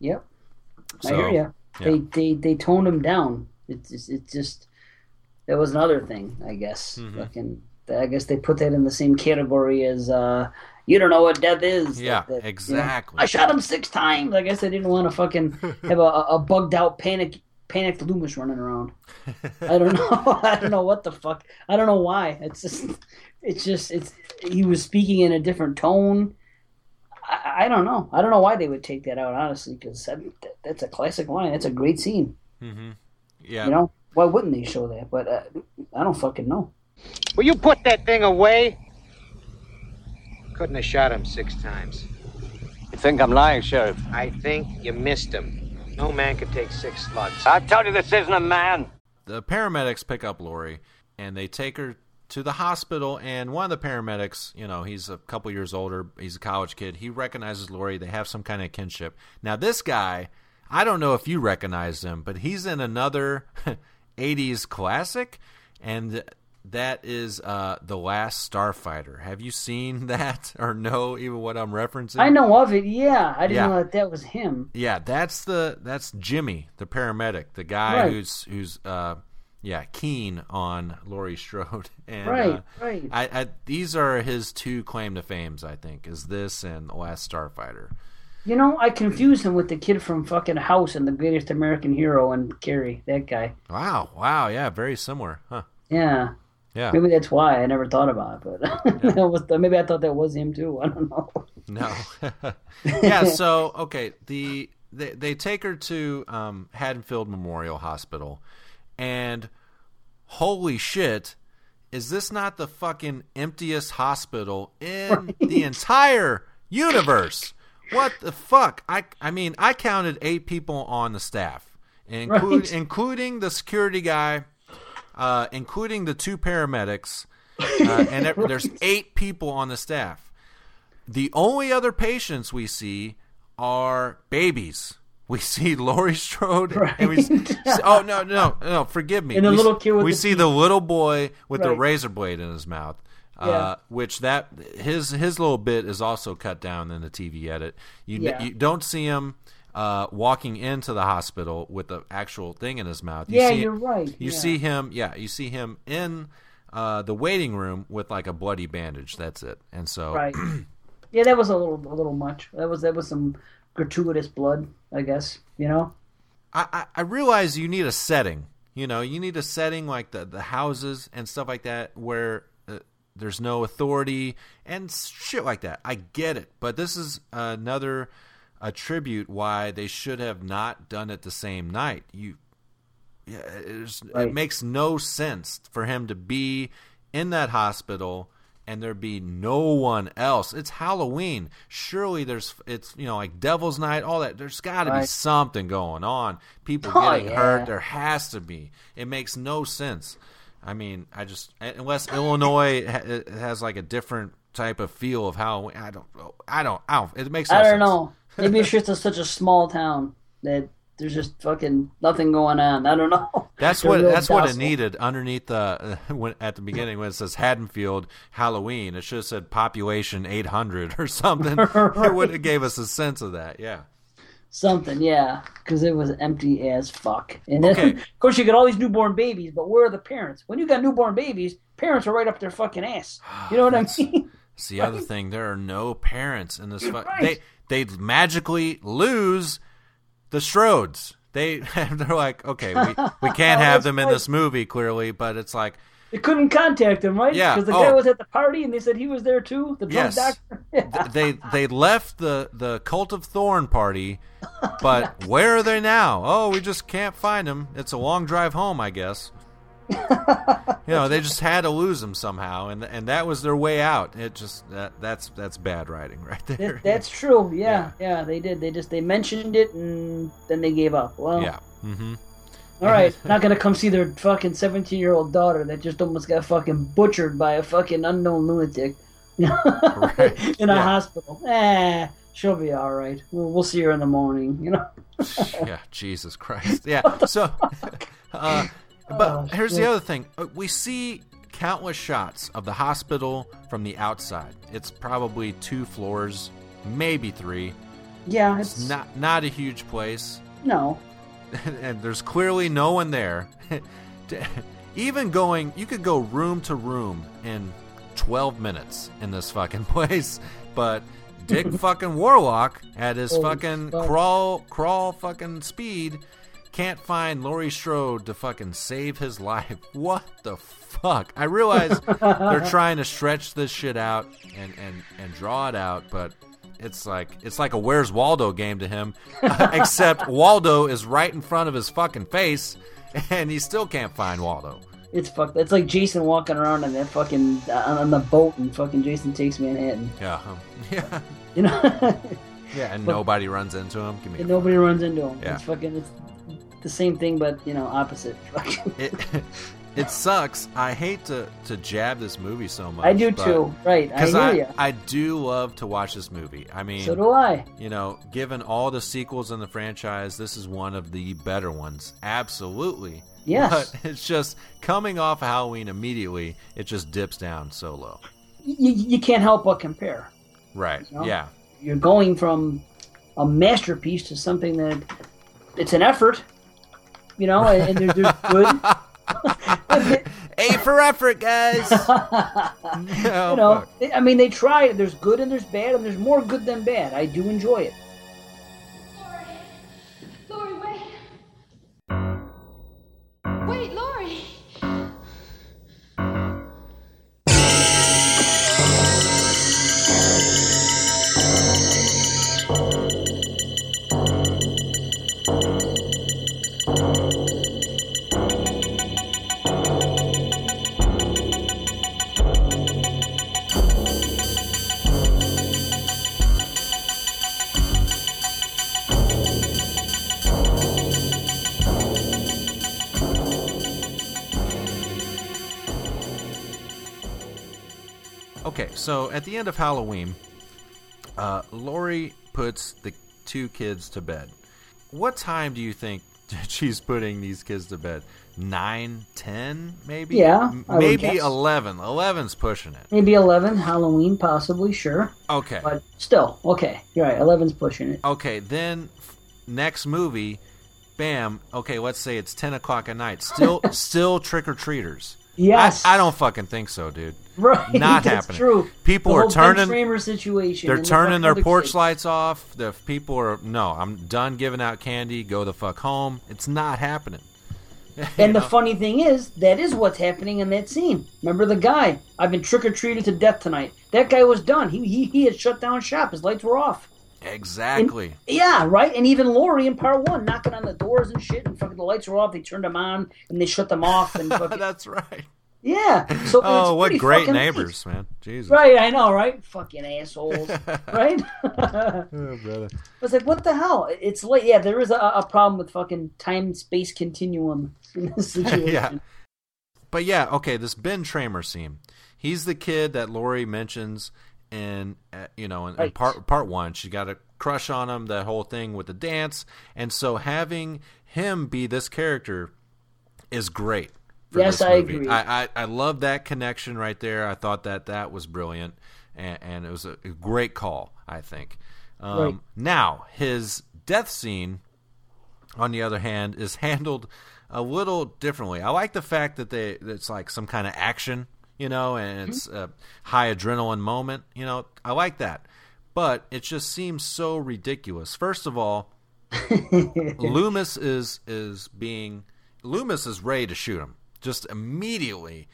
Yep. I hear you. yeah. They, they they toned him down. It's just, it's just that was another thing, I guess. Mm-hmm. Fucking, I guess they put that in the same category as uh, you don't know what death is. Yeah, That- that, you know, exactly. I shot him six times. I guess they didn't want to fucking (laughs) have a, a bugged out panic panicked Loomis running around. I don't know. (laughs) I don't know what the fuck. I don't know why. It's just it's just it's he was speaking in a different tone. I, I don't know. I don't know why they would take that out, honestly, because that, that, that's a classic line. That's a great scene. Mm-hmm. Yeah. You know, why wouldn't they show that? But uh, I don't fucking know. Will you put that thing away? Couldn't have shot him six times. You think I'm lying, Sheriff? I think you missed him. No man could take six slugs. I tell you, this isn't a man. the paramedics pick up Lori and they take her to the hospital. And one of the paramedics, you know, he's a couple years older, he's a college kid. He recognizes Lori. They have some kind of kinship. Now, this guy, I don't know if you recognize him, but he's in another (laughs) 80s classic, and that is uh, The Last Starfighter. Have you seen (laughs) that or know even what I'm referencing? I know of it. Yeah, I didn't Yeah. know that that was him. Yeah, that's the that's Jimmy, the paramedic, the guy Right. who's who's uh yeah keen on Laurie Strode. (laughs) And, Right, uh, right. I, I these are his two claim to fames. I think is this and The Last Starfighter. You know, I confused him with the kid from fucking House and the Greatest American Hero and Carrie. That guy. Wow, wow, yeah, very similar, huh? Yeah. Yeah, Maybe that's why I never thought about it, but (laughs) that was maybe I thought that was him too. I don't know. no, (laughs) yeah. So okay, the they they take her to um, Haddonfield Memorial Hospital, and holy shit, is this not the fucking emptiest hospital in the entire universe? What the fuck? I I mean, I counted eight people on the staff, include, Right. including the security guy, uh, including the two paramedics, uh, (laughs) and it- there's eight people on the staff. The only other patients we see are babies. We see (laughs) Laurie Strode, and we see, oh no no no, forgive me. And the we, little kid with we the see the little boy with the razor blade in his mouth. Yeah. Uh, which that his his little bit is also cut down in the TV edit. You Yeah. you don't see him uh, walking into the hospital with the actual thing in his mouth. You Yeah, see, you're right, You yeah. see him, yeah, you see him in uh, the waiting room with like a bloody bandage. That's it. And so, Right. (clears throat) yeah, that was a little a little much. That was that was some gratuitous blood, I guess. You know. I, I, I realize you need a setting. You know, you need a setting like the the houses and stuff like that where uh, there's no authority and shit like that. I get it, but this is another attribute why they should have not done it the same night. You, yeah, it's, Right. it makes no sense for him to be in that hospital and there be no one else. It's Halloween. Surely there's it's you know like Devil's Night, all that. There's got to be something going on. People Oh, getting yeah. hurt. There has to be. It makes no sense. I mean, I just unless Illinois ha- it has like a different type of feel of Halloween. I don't. I don't. I don't. It makes. No I don't sense. know. Maybe it's (laughs) just a, such a small town that there's just fucking nothing going on. I don't know. (laughs) That's what that's what it needed underneath the (laughs) when, at the beginning when it says Haddonfield Halloween. It should have said population eight hundred or something. (laughs) It would have gave us a sense of that. Yeah. Something, yeah, because it was empty as fuck. And then, Okay. of course, you got all these newborn babies, but where are the parents? When you got newborn babies, parents are right up their fucking ass. (sighs) You know what I mean? It's the other thing. There are no parents in this. Fu- Right. They they magically lose the Strodes. They (laughs) they're like, okay, we, we (laughs) can't oh, have That's them in this movie clearly, but it's like, They couldn't contact him, right? Yeah, Because the oh. guy oh. was at the party and they said he was there too. The drunk Yes. doctor. They they left the the Cult of Thorn party, (laughs) but where are they now? Oh, we just can't find them. It's a long drive home, I guess. You know, they just had to lose them somehow, and and that was their way out. It just that that's that's bad writing right there. That, that's true. Yeah, yeah, they did. They just they mentioned it and then they gave up. Well, yeah. Mm-hmm. all right, (laughs) not gonna come see their fucking seventeen-year-old daughter that just almost got fucking butchered by a fucking unknown lunatic (laughs) in a Yeah. hospital. Eh, she'll be all right. We'll, we'll see her in the morning. You know. (laughs) yeah, Jesus Christ. Yeah. So, uh, but Oh, here's the other thing: Uh, we see countless shots of the hospital from the outside. It's probably two floors, maybe three. Yeah, It's it's not not a huge place, no. (laughs) and there's clearly no one there. (laughs) Even going, you could go room to room in 12 minutes in this fucking (laughs) place, but Dick fucking Warlock at his Holy fucking fuck. crawl crawl fucking speed can't find Laurie Strode to fucking save his life. (laughs) What the fuck? I realize they're (laughs) trying to stretch this shit out and and and draw it out, but it's like it's like a Where's Waldo game to him, (laughs) except Waldo is right in front of his fucking face, and he still can't find Waldo. It's fucked. It's like Jason walking around on that fucking on, on the boat and fucking Jason takes Manhattan. Yeah, yeah, You know. yeah, and But- nobody runs into him. Give me and nobody runs into him. Yeah. It's fucking it's the same thing, but you know, opposite. (laughs) it (laughs) it sucks. I hate to to jab this movie so much. I do too. Right, I hear I, ya. I do love to watch this movie. I mean, So do I. You know, given all the sequels in the franchise, this is one of the better ones. Absolutely. Yes. But (laughs) it's just coming off Halloween immediately, it just dips down so low. You, you can't help but compare. Right. You know? Yeah. You're going from a masterpiece to something that it's an effort, you know, and, and there's good. (laughs) (laughs) A for effort, guys. (laughs) Oh, you know, I mean, they try. There's good and there's bad, and there's more good than bad. I do enjoy it. So at the end of Halloween, uh, Lori puts the two kids to bed. What time do you think (laughs) she's putting these kids to bed? Nine, ten, maybe? Yeah, I maybe guess. eleven. Eleven's pushing it. Maybe 11, Halloween, possibly, sure. Okay. But still, okay. You're right. 11's pushing it. Okay, then next movie, bam. Okay, let's say it's ten o'clock at night. Still, (laughs) still trick or treaters. Yes. I, I don't fucking think so, dude. (laughs) Right, Not that's happening. true. People The are turning. Tramer situation. They're and the turning their porch lights off. The people are no. I'm done giving out candy. Go the fuck home. It's not happening. (laughs) And the know? funny thing is, that is what's happening in that scene. Remember the guy? I've been trick or treated to death tonight. That guy was done. He he, he had shut down shop. His lights were off. Exactly. Yeah, right. And even Lori in part one, knocking on the doors and shit, and fucking the lights were off. They turned them on and they shut them off. And (laughs) fucking, That's right. Yeah. So Oh, it's what great fucking neighbors, man. Jesus. Right, I know, right? Fucking assholes, (laughs) right? (laughs) Oh, brother. I was like, what the hell? It's late. Yeah, there is a, a problem with fucking time space continuum (laughs) in this situation. yeah. But yeah, okay, this Ben Tramer scene. He's the kid that Lori mentions in uh, you know in, in part part one. She got a crush on him. That whole thing with the dance, and so having him be this character is great. Yes, I agree. I, I I love that connection right there. I thought that that was brilliant, and, and it was a, a great call. I think. Um, Right. Now his death scene on the other hand, is (laughs) handled a little differently. I like the fact that they it's like some kind of action, you know, and it's a high adrenaline moment. You know, I like that, but it just seems so ridiculous. First of all, (laughs) Loomis is is being Loomis is ready to shoot him just immediately.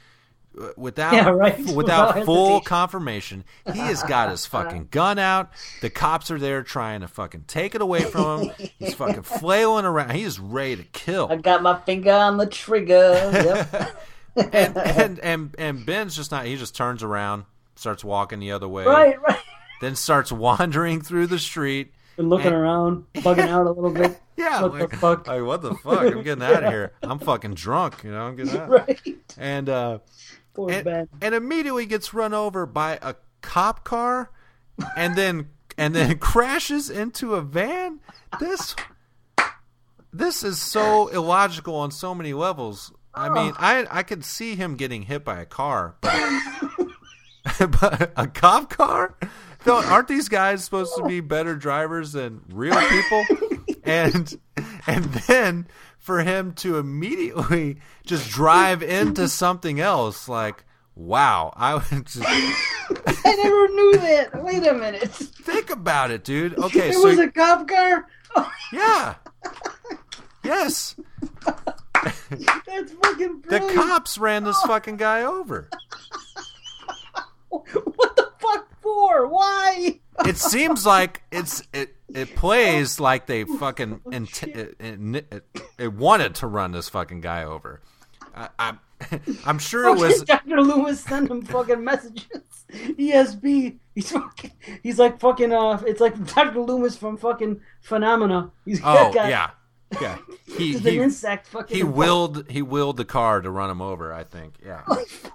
uh, Without Yeah, right. (laughs) without Without full confirmation, he has got his fucking gun out. The cops are there trying to fucking take it away from him. He's (laughs) fucking flailing around. He is ready to kill. I got my finger on the trigger. Yep. (laughs) and, and and and Ben's just not. He just turns around, starts walking the other way, right, right. then starts wandering through the street. And looking around, bugging out a little bit. (laughs) Yeah, What like, the fuck? like, what the fuck? I'm getting out of here. I'm fucking drunk. You know, I'm getting (laughs) out. Right. And uh, Poor and, Ben. and immediately gets run over by a cop car, and then and then (laughs) crashes into a van. This this is so illogical on so many levels. I mean, I I could see him getting hit by a car, but, but a cop car? No, aren't these guys supposed to be better drivers than real people? (laughs) And and then for him to immediately just drive into something else, like wow, I would just (laughs) I never knew that. Wait a minute. think about it, dude. Okay, it so was a cop car? yeah, yes, That's fucking the cops ran this oh. fucking guy over. (laughs) What Why? it seems like it's it it plays like they fucking int- it, it, it, wanted to run this fucking guy over. I, I, (laughs) I'm sure it was. Dr. Loomis sent him fucking messages. ESP. He's fucking. He's like fucking. Uh, it's like Dr. Loomis from fucking Phenomena. He's Oh yeah, yeah. (laughs) He an he, insect fucking. he willed he willed the car to run him over. I think. Yeah.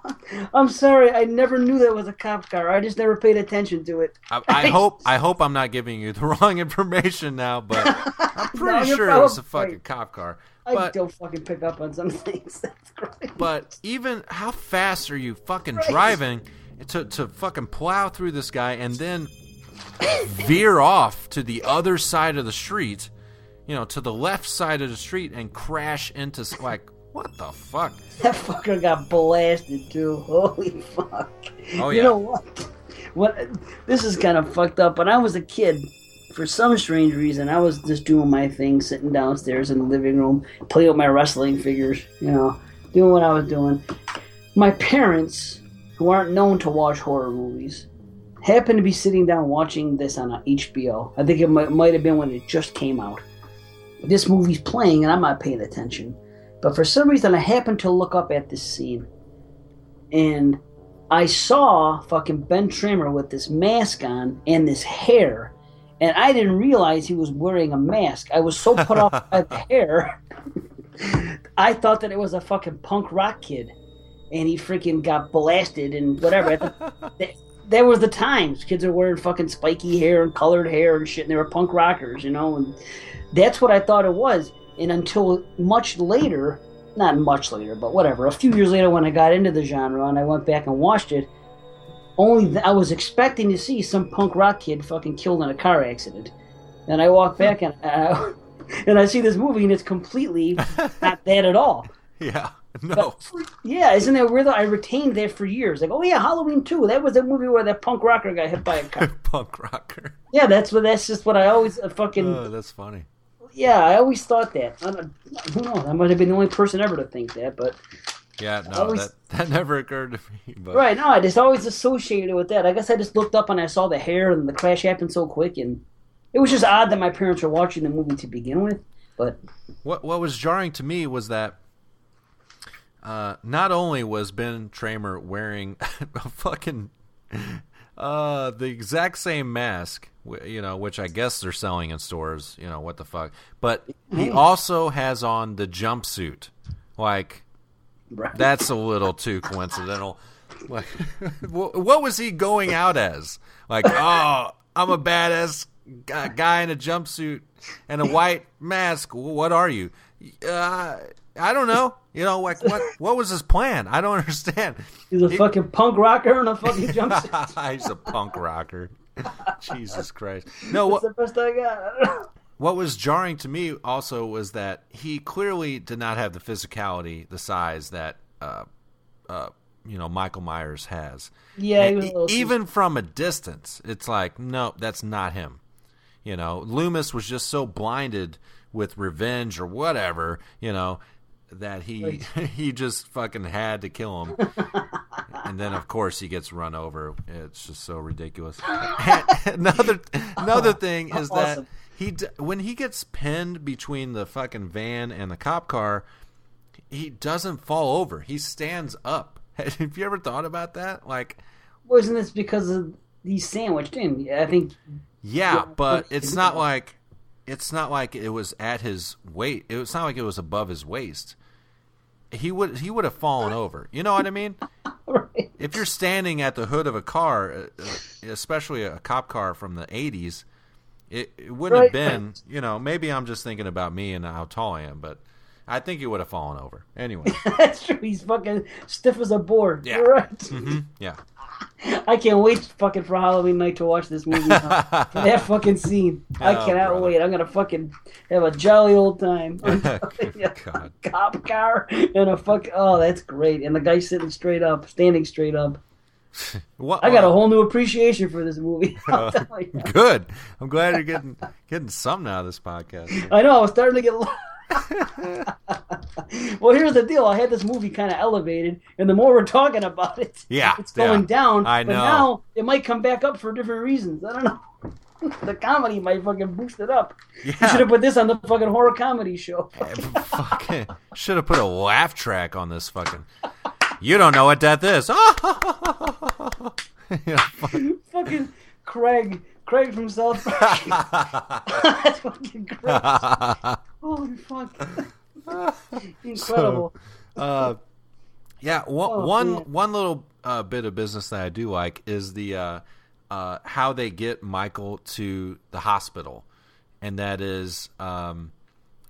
(laughs) I'm sorry. I never knew that was a cop car. I just never paid attention to it. I, (laughs) I hope I hope I'm not giving you the wrong information now, but I'm pretty No, sure it was a fucking cop car. I But don't fucking pick up on some things. That's great. But even how fast are you fucking Right. driving to to fucking plow through this guy and then veer off to the other side of the street, you know, to the left side of the street and crash into like what the fuck? (laughs) That fucker got blasted too. Holy fuck. Oh, yeah. You know what? What this is kind of fucked up. When I was a kid, for some strange reason, I was just doing my thing, sitting downstairs in the living room, playing with my wrestling figures, you know, doing what I was doing. My parents, who aren't known to watch horror movies, happened to be sitting down watching this on HBO. I think it might, might have been when it just came out. This movie's playing, and I'm not paying attention. But for some reason, I happened to look up at this scene, and I saw fucking Ben Tramer with this mask on and this hair, and I didn't realize he was wearing a mask. I was so put off (laughs) by the hair, (laughs) I thought that it was a fucking punk rock kid, and he freaking got blasted and whatever. (laughs) that, that was the times. Kids are wearing fucking spiky hair and colored hair and shit, and they were punk rockers, you know, and that's what I thought it was. And until much later, not much later, but whatever, a few years later when I got into the genre and I went back and watched it, only th- I was expecting to see some punk rock kid fucking killed in a car accident. And I walk back and (laughs) uh, and I see this movie and it's completely (laughs) not that at all. Yeah. No. Yeah, isn't that weird? though? I retained that for years. Like, oh yeah, Halloween 2. That was the movie where that punk rocker got hit by a car. (laughs) Punk rocker. yeah, that's what. That's just what I always uh, fucking. Oh, that's funny. Yeah, I always thought that. I don't, who knows? I might have been the only person ever to think that, but Yeah, no, always- that (laughs) that never occurred to me. But right. No, I just always associated it with that. I guess I just looked up and I saw the hair and the crash happened so quick, and it was just odd that my parents were watching the movie to begin with. But What what was jarring to me was that uh, not only was Ben Tramer wearing (laughs) a fucking uh, the exact same mask, you know, which I guess they're selling in stores, you know, what the fuck, but he also has on the jumpsuit. Like Right. that's a little too (laughs) coincidental. Like, (laughs) what was he going out as? Like, oh, I'm a badass guy in a jumpsuit and a white mask. What are you? Uh, I don't know. You know, like what? What was his plan? I don't (laughs) understand. he's a He- fucking punk rocker in a fucking jumpsuit. (laughs) He's a punk rocker. (laughs) Jesus Christ. No, That's what the best I got. what was jarring to me also was that he clearly did not have the physicality, the size that uh, uh, you know Michael Myers has. Yeah, he And was a little even from a distance, it's like no, that's not him. You know, Loomis was just so blinded with revenge or whatever, you know, that he (laughs) he just fucking had to kill him. (laughs) and then of course he gets run over. It's just so ridiculous. (laughs) another another thing is that he when he gets pinned between the fucking van and the cop car, he doesn't fall over. He stands up. Have you ever thought about that? Like Wasn't this because of he's sandwiched in? I think. Yeah, Yeah, but it's not like it's not like it was at his weight. It's not like it was above his waist. He would he would have fallen over. You know what I mean? (laughs) If you're standing at the hood of a car, uh, uh, especially a cop car from the '80s, it, it wouldn't have been. You know, maybe I'm just thinking about me and how tall I am, but I think he would have fallen over anyway. (laughs) That's true. He's fucking stiff as a board. Yeah. You're right. hmm Yeah. I can't wait fucking for Halloween night to watch this movie. (laughs) That fucking scene. I Oh, cannot brother. wait. I'm gonna fucking have a jolly old time. (laughs) (laughs) God. Cop car and a fuck. Oh, that's great. And the guy sitting straight up, standing straight up. What, I got a uh, whole new appreciation for this movie. You. Good. I'm glad you're getting getting something out of this podcast. I know. I was starting to get. (laughs) well, here's the deal. I had this movie kind of elevated, and the more we're talking about it, Yeah, it's going yeah. down. I But know. now it might come back up for different reasons. I don't know. (laughs) the comedy might fucking boost it up. You Yeah. should have put this on the fucking horror comedy show. (laughs) Eh, fucking should have put a laugh track on this fucking. You don't know what death is. You fuck- fucking Craig, Craig from South (laughs) Park. (laughs) That's fucking great. (laughs) Holy fuck! Incredible. So, uh, yeah, one Oh, one one little uh, bit of business that I do like is the uh, uh, how they get Michael to the hospital, and that is um,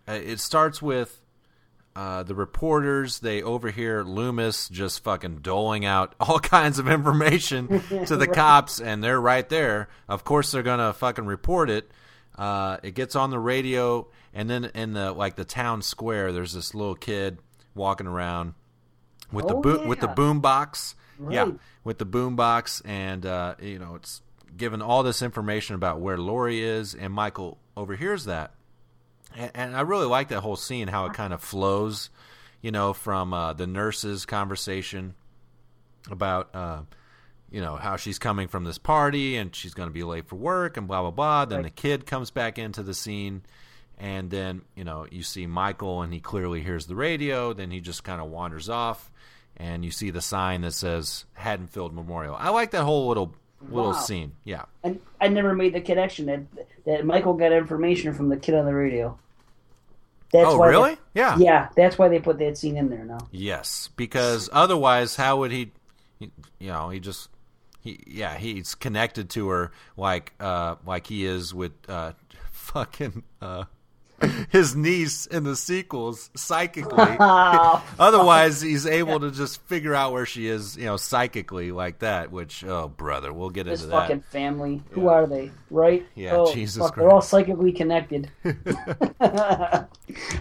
it starts with uh, the reporters. They overhear Loomis just fucking doling out (laughs) all kinds of information to the (laughs) Right. cops, and they're right there. Of course, they're gonna fucking report it. Uh, it gets on the radio, and then in the like the town square, there's this little kid walking around with the Oh, boot with the yeah. boom box. Yeah, with the boom box, and uh, you know it's given all this information about where Lori is, and Michael overhears that. And, and I really like that whole scene, how it kind of flows, you know, from uh, the nurse's conversation about, uh, you know, how she's coming from this party and she's going to be late for work and blah, blah, blah. Then Right. the kid comes back into the scene. And then, you know, you see Michael and he clearly hears the radio. Then he just kind of wanders off. And you see the sign that says Haddonfield Memorial. I like that whole little little Wow. scene. Yeah. I, I never made the connection that that Michael got information from the kid on the radio. That's Oh, why they- really? Yeah. Yeah, that's why they put that scene in there now. Yes, because otherwise, how would he? he- You know, he just he yeah he's connected to her like uh like he is with uh (laughs) fucking uh (laughs) his niece in the sequels psychically. (laughs) otherwise, he's able to just figure out where she is, you know, psychically like that. Which oh brother, we'll get This into that. fucking family. Who are they? Right? Yeah, Oh, Jesus fuck, They're all Christ. psychically connected. (laughs)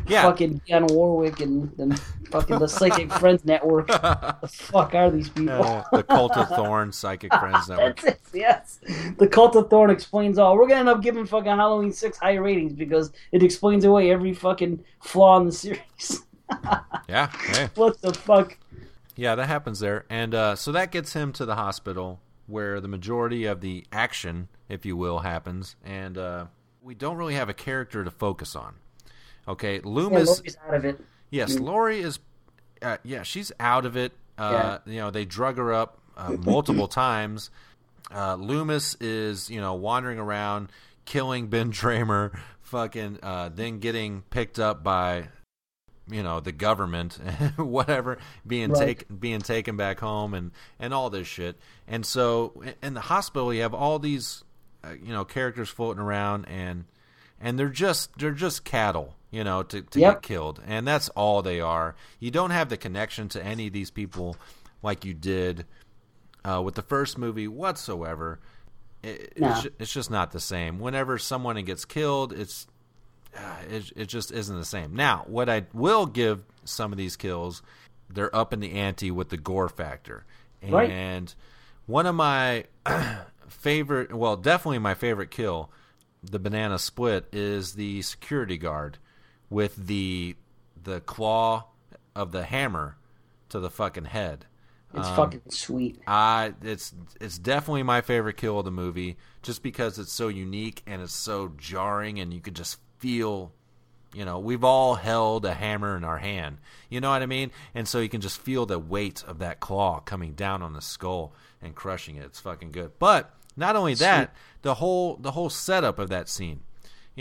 Yeah. Fucking Dionne Warwick and them Fucking the Psychic Friends Network. the fuck are these people? Uh, the Cult of Thorn Psychic Friends Network. That's it, yes. The Cult of Thorn explains all. We're gonna end up giving fucking Halloween six high ratings because it explains away every fucking flaw in the series. (laughs) Yeah. Hey. what the fuck? Yeah, that happens there. And uh, so that gets him to the hospital where the majority of the action, if you will, happens. And uh, we don't really have a character to focus on. Okay, Yeah, Loomis. Lori's out of it. Yes, Mm. Lori is. Uh, yeah, she's out of it. Uh, You know, they drug her up uh, multiple (coughs) times. Uh, Loomis is, you know, wandering around, killing Ben Tramer, fucking, uh, then getting picked up by, you know, the government, (laughs) whatever, being Right. taken being taken back home, and and all this shit. And so, in- the hospital, you have all these, uh, you know, characters floating around, and and they're just they're just cattle, you know, to, to Yep. get killed, and that's all they are. You don't have the connection to any of these people like you did uh, with the first movie whatsoever. It, No. it's, it's just not the same. Whenever someone gets killed, it's uh, it, it just isn't the same. Now, what I will give some of these kills, they're up in the ante with the gore factor, and Right. one of my (clears throat) favorite, well, definitely my favorite kill, the banana split, is the security guard with the the claw of the hammer to the fucking head. It's Um, fucking sweet. I it's it's definitely my favorite kill of the movie, just because it's so unique and it's so jarring, and you could just feel, you know, we've all held a hammer in our hand, you know what I mean, and so you can just feel the weight of that claw coming down on the skull and crushing it. It's fucking good. But not only that, the whole the whole setup of that scene.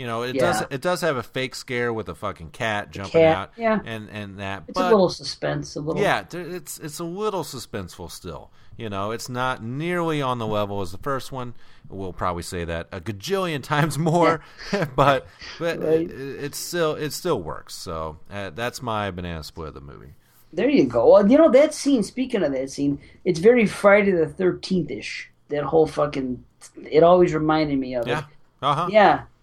You know, it does it does have a fake scare with a fucking cat jumping cat, out, yeah. and and that. It's but, a little suspense, a little. yeah, it's it's a little suspenseful still. You know, it's not nearly on the level as the first one. We'll probably say that a gajillion (laughs) times more, (laughs) but but (laughs) Right. it, it's still it still works. So uh, that's my banana split of the movie. There you go. Well, you know that scene. Speaking of that scene, it's very Friday the Thirteenth ish. That whole fucking. It always reminded me of Yeah, it. uh huh.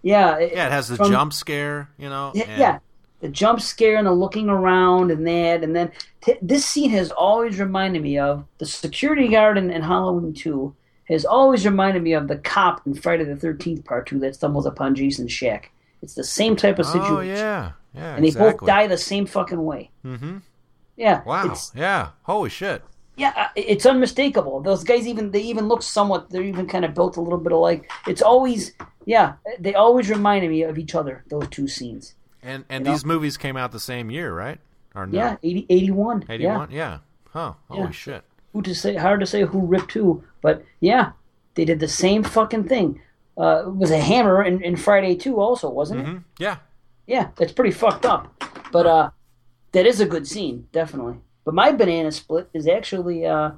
Yeah, yeah. yeah. It has the from- jump scare. You know, Yeah, and- yeah. The jump scare and the looking around and that, and then t- this scene has always reminded me of the security guard in, in Halloween Two. Has always reminded me of the cop in Friday the Thirteenth Part Two that stumbles upon Jason's shack. It's the same type of situation. Oh yeah, yeah. and they exactly. both die the same fucking way. Mm-hmm. Yeah. Wow. Yeah. Holy shit. Yeah, it's unmistakable. Those guys even they even look somewhat. They're even kind of built a little bit alike. It's always yeah. They always reminded me of each other. Those two scenes. And and You know? these movies came out the same year, right? Or no? Yeah, 80, 81. Eighty Yeah. one. Yeah. Huh. Holy Yeah. shit. Who to say? Hard to say who ripped who, but yeah, they did the same fucking thing. Uh, it was a hammer in, in Friday too, also wasn't it? Mhm. Yeah. Yeah, that's pretty fucked up. But uh, that is a good scene, definitely. But my banana split is actually uh,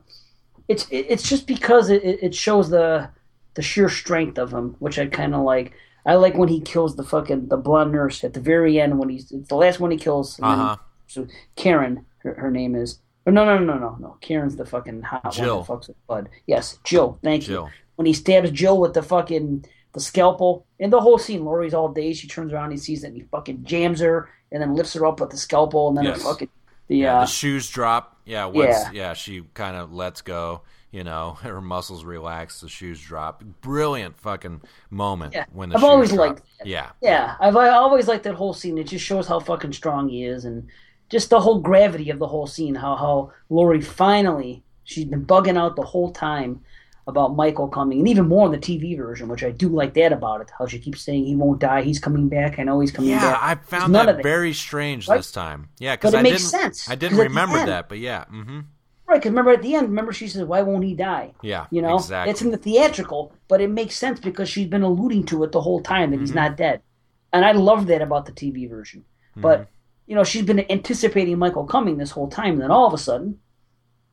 it's it's just because it, it shows the the sheer strength of him, which I kind of like. I like when he kills the fucking the blonde nurse at the very end when he's it's the last one he kills. Uh-huh. So Karen, her, her name is. Or no, no, no, no, no. Karen's the fucking hot Jill. one that fucks with Bud. Yes, Jill. Thank Jill. you. When he stabs Jill with the fucking the scalpel, and the whole scene, Laurie's all day. She turns around, he sees it, and he fucking jams her, and then lifts her up with the scalpel, and then Yes. fucking the yeah, uh, the shoes drop. Yeah, once Yeah. yeah, she kind of lets go. You know, (laughs) her muscles relax. The shoes drop. Brilliant fucking moment Yeah. when the I've shoes always drop. liked Yeah, Yeah, I've I always liked that whole scene. It just shows how fucking strong he is, and just the whole gravity of the whole scene. How how Lori finally she's been bugging out the whole time about Michael coming, and even more in the TV version, which I do like that about it. How she keeps saying he won't die, he's coming back. I know he's coming yeah. back. I found that very strange Right? this time. Yeah, because it I makes didn't. sense, I didn't remember end- that, but yeah. Mm-hmm. Right, because remember at the end, remember she says, "Why won't he die?" Yeah, You know, exactly. it's in the theatrical, but it makes sense because she's been alluding to it the whole time that Mm-hmm. he's not dead, and I love that about the TV version. Mm-hmm. But you know, she's been anticipating Michael coming this whole time, and then all of a sudden,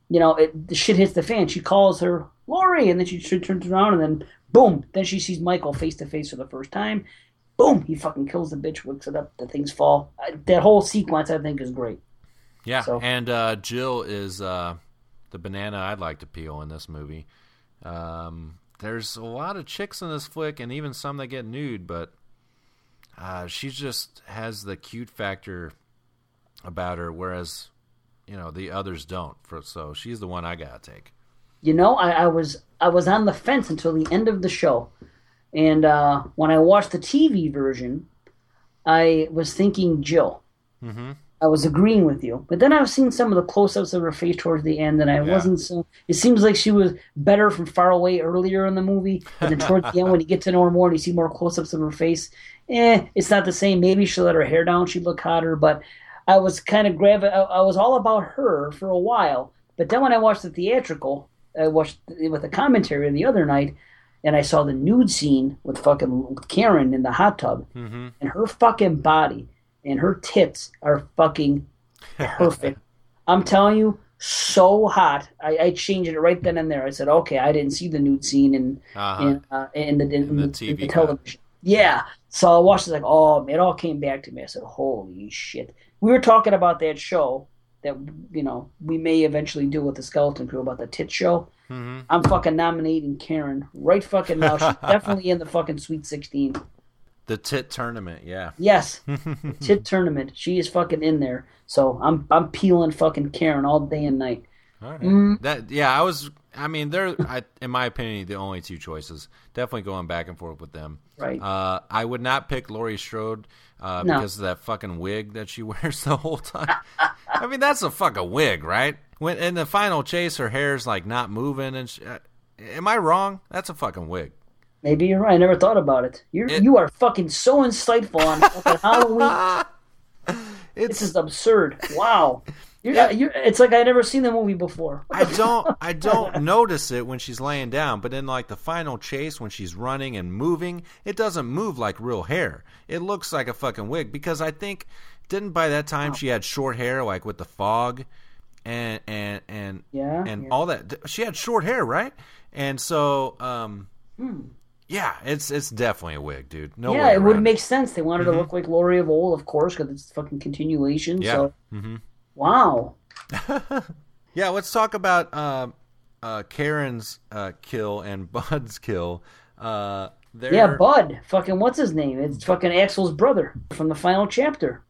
you know, it, the shit hits the fan. She calls her Lori, and then she, she turns around, and then boom, then she sees Michael face to face for the first time. Boom, he fucking kills the bitch, wakes it up, the things fall. That whole sequence, I think, is great. Yeah, So- and uh, Jill is uh, the banana I'd like to peel in this movie. Um, there's a lot of chicks in this flick, and even some that get nude, but uh, she just has the cute factor about her. Whereas you know the others don't. For so she's the one I gotta take. You know, I, I was I was on the fence until the end of the show, and uh, when I watched the TV version, I was thinking Jill. Mm-hmm. I was agreeing with you, but then I've seen some of the close-ups of her face towards the end, and I Yeah. wasn't so. It seems like she was better from far away earlier in the movie, but then towards the end, when you get to know her more and you see more close-ups of her face, eh, it's not the same. Maybe she let her hair down, she'd look hotter, but I was kind of grabbing. I, I was all about her for a while, but then when I watched the theatrical, I watched it with the commentary the other night, and I saw the nude scene with fucking Karen in the hot tub, Mm-hmm. and her fucking body and her tits are fucking (laughs) perfect. I'm telling you, so hot. I, I changed it right then and there. I said, okay, I didn't see the nude scene in Uh-huh. in, uh, in the in, In the TV in the television. Yeah. So I watched it like, oh, it all came back to me. I said, holy shit. We were talking about that show that you know we may eventually do with the Skeleton Crew about the tit show. Mhm. I'm fucking nominating Karen right fucking now. She's (laughs) definitely in the fucking Sweet 16. The tit tournament, yeah. Yes, (laughs) tit tournament. She is fucking in there. So I'm I'm peeling fucking Karen all day and night. Right. Mm. That yeah, I was. I mean, they're I, in my opinion the only two choices. Definitely going back and forth with them. Right. Uh, I would not pick Laurie Strode uh, No. because of that fucking wig that she (laughs) wears the whole time. I mean, that's a fucking wig, right? When in the final chase, her hair's like not moving, and sh uh, am I wrong? That's a fucking wig. Maybe you're right. I never thought about it. You're you are fucking so insightful on fucking (laughs) Halloween. this is absurd. Wow. You're, you're, it's like I never seen the movie before. I (laughs) don't I don't notice it when she's laying down, but in like the final chase when she's running and moving, it doesn't move like real hair. It looks like a fucking wig because I think didn't by that time she had short hair like with the fog and and and Yeah, and yeah. all that she had short hair, right? And so um Hmm. yeah, it's it's definitely a wig, dude. No yeah, it would make sense. They wanted Mhm. to look like Laurie of old, of course, because it's fucking continuation. Yeah. So Mhm. Wow. (laughs) Yeah, let's talk about uh, uh, Karen's uh, kill and (laughs) Bud's kill. Uh, they're- Yeah, Bud. Fucking what's his name? It's fucking Axel's brother from the final chapter.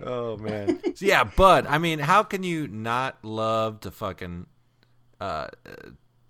Oh man. (laughs) So, yeah, Bud. I mean, how can you not love to fucking uh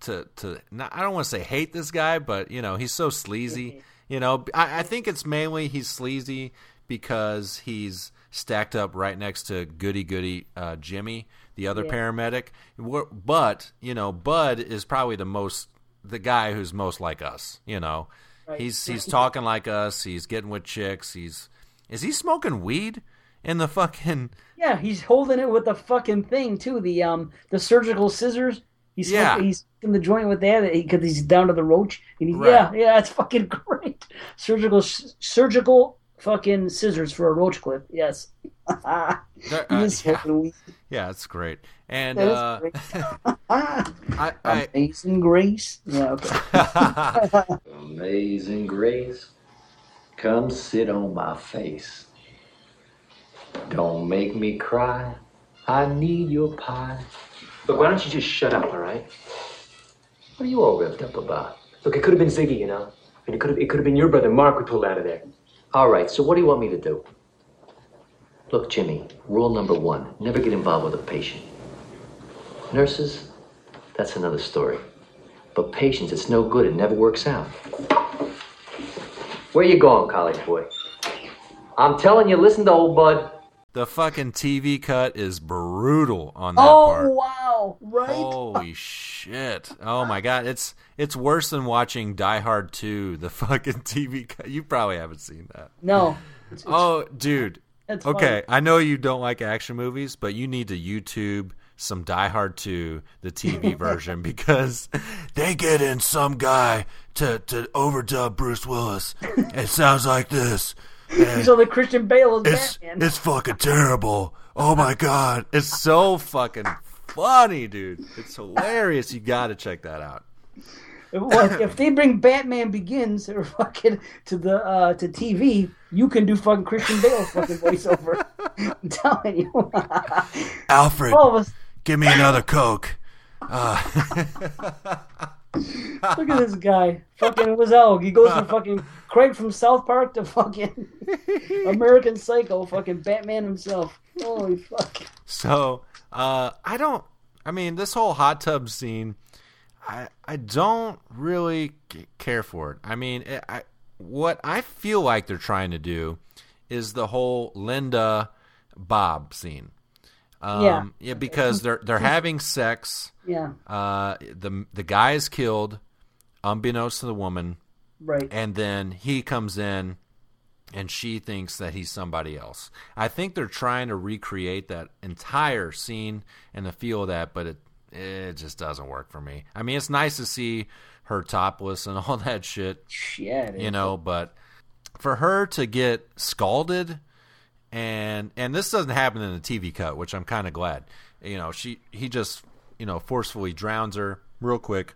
to to not, I don't want to say hate this guy, but you know, he's so sleazy. You know, I, I think it's mainly he's sleazy because he's stacked up right next to Goody Goody uh, Jimmy, the other Yeah. paramedic. But you know, Bud is probably the most the guy who's most like us. You know, Right. he's he's talking like us. He's getting with chicks. He's is he smoking weed in the fucking Yeah, he's holding it with the fucking thing too. The um the surgical scissors. He's Yeah. he's in the joint with that because he's down to the roach. And he's, Right. Yeah, yeah, it's fucking (laughs) great. Surgical surgical fucking scissors for a roach clip. Yes. There- (laughs) uh, is smoking weed. Yeah, it's great. And That is uh, great. (laughs) I, I, (laughs) Amazing Grace. Yeah, okay. Amazing grace, come sit on my face. Don't make me cry. I need your pie. Look, why don't you just shut up, all right? What are you all ripped up about? Look, it could have been Ziggy, you know, and it could have it could have been your brother Mark we pulled out of there. All right, so what do you want me to do? Look, Jimmy, rule number one never get involved with a patient. Nurses, that's another story. But patients, it's no good, it never works out. Where you going, college boy? I'm telling you, listen to old bud. The fucking TV cut is brutal on that Oh part. wow! Right. Holy shit! Oh my god, it's it's worse than watching Die Hard 2, the (laughs) fucking TV cut. You probably haven't seen that. No. Oh, dude. It's okay. I know you don't like action movies, but you need to YouTube some Die Hard 2, the TV (laughs) version, because they get in some guy to, to overdub Bruce Willis. It sounds like this. (laughs) You saw the Christian Bale as It's Batman. it's fucking terrible. Oh my god, it's so fucking funny, dude. It's hilarious. You got to check that out. Well, if they bring Batman Begins or fucking to the uh, to TV, you can do fucking Christian Bale's fucking voiceover. I'm telling you. Alfred, All of us. give me another Coke. Uh, (laughs) Look at this guy. Fucking Wazell. He goes from fucking Craig from South Park to fucking (laughs) American Psycho, fucking Batman himself. Holy fuck. so Uh, I don't. I mean, this whole hot tub scene, I I don't really care for it. I mean, it, I what I feel like they're trying to do is the whole Linda Bob scene. Um, Yeah. yeah, because they're they're having sex. Yeah. Uh, the the guy is killed, unbeknownst to the woman. Right. And then he comes in, and she thinks that he's somebody else. I think they're trying to recreate that entire scene and the feel of that, but it it just doesn't work for me. I mean, it's nice to see her topless and (laughs) all that shit. Yeah, you know, but for her to get scalded and and this doesn't happen in the TV cut, which I'm kind of glad. You know, she he just you know forcefully drowns her real quick.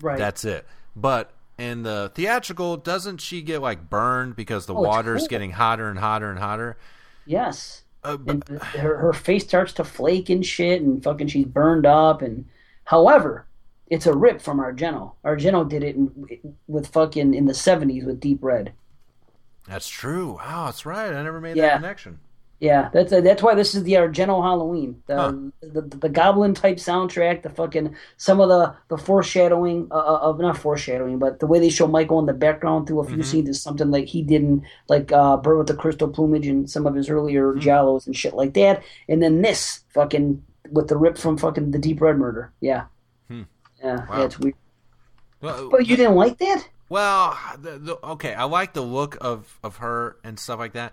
Right. That's it. But in the theatrical, doesn't she get like burned because the Oh, water's getting hotter and hotter and hotter? Yes. Uh, and her her face starts to flake and shit, and fucking she's burned up. And however, it's a rip from Argento. Argento did it in, with fucking in the seventies with Deep Red. That's true. Wow, that's right. I never made Yeah. that connection. Yeah, that's that's why this is the Argento Halloween, the Huh. the, the, Goblin type soundtrack, the fucking some of the the foreshadowing uh, uh, of not foreshadowing, but the way they show Michael in the background through a few Mhm. scenes is something like he did in like uh, Bird with the Crystal Plumage and some of his earlier Giallos and shit like that, and then this fucking with the rip from fucking the Deep Red Murder, yeah, Hmm. yeah, Wow. yeah, it's weird. Well, But you didn't like that? Well, the, the, okay, I like the look of of her and stuff like that.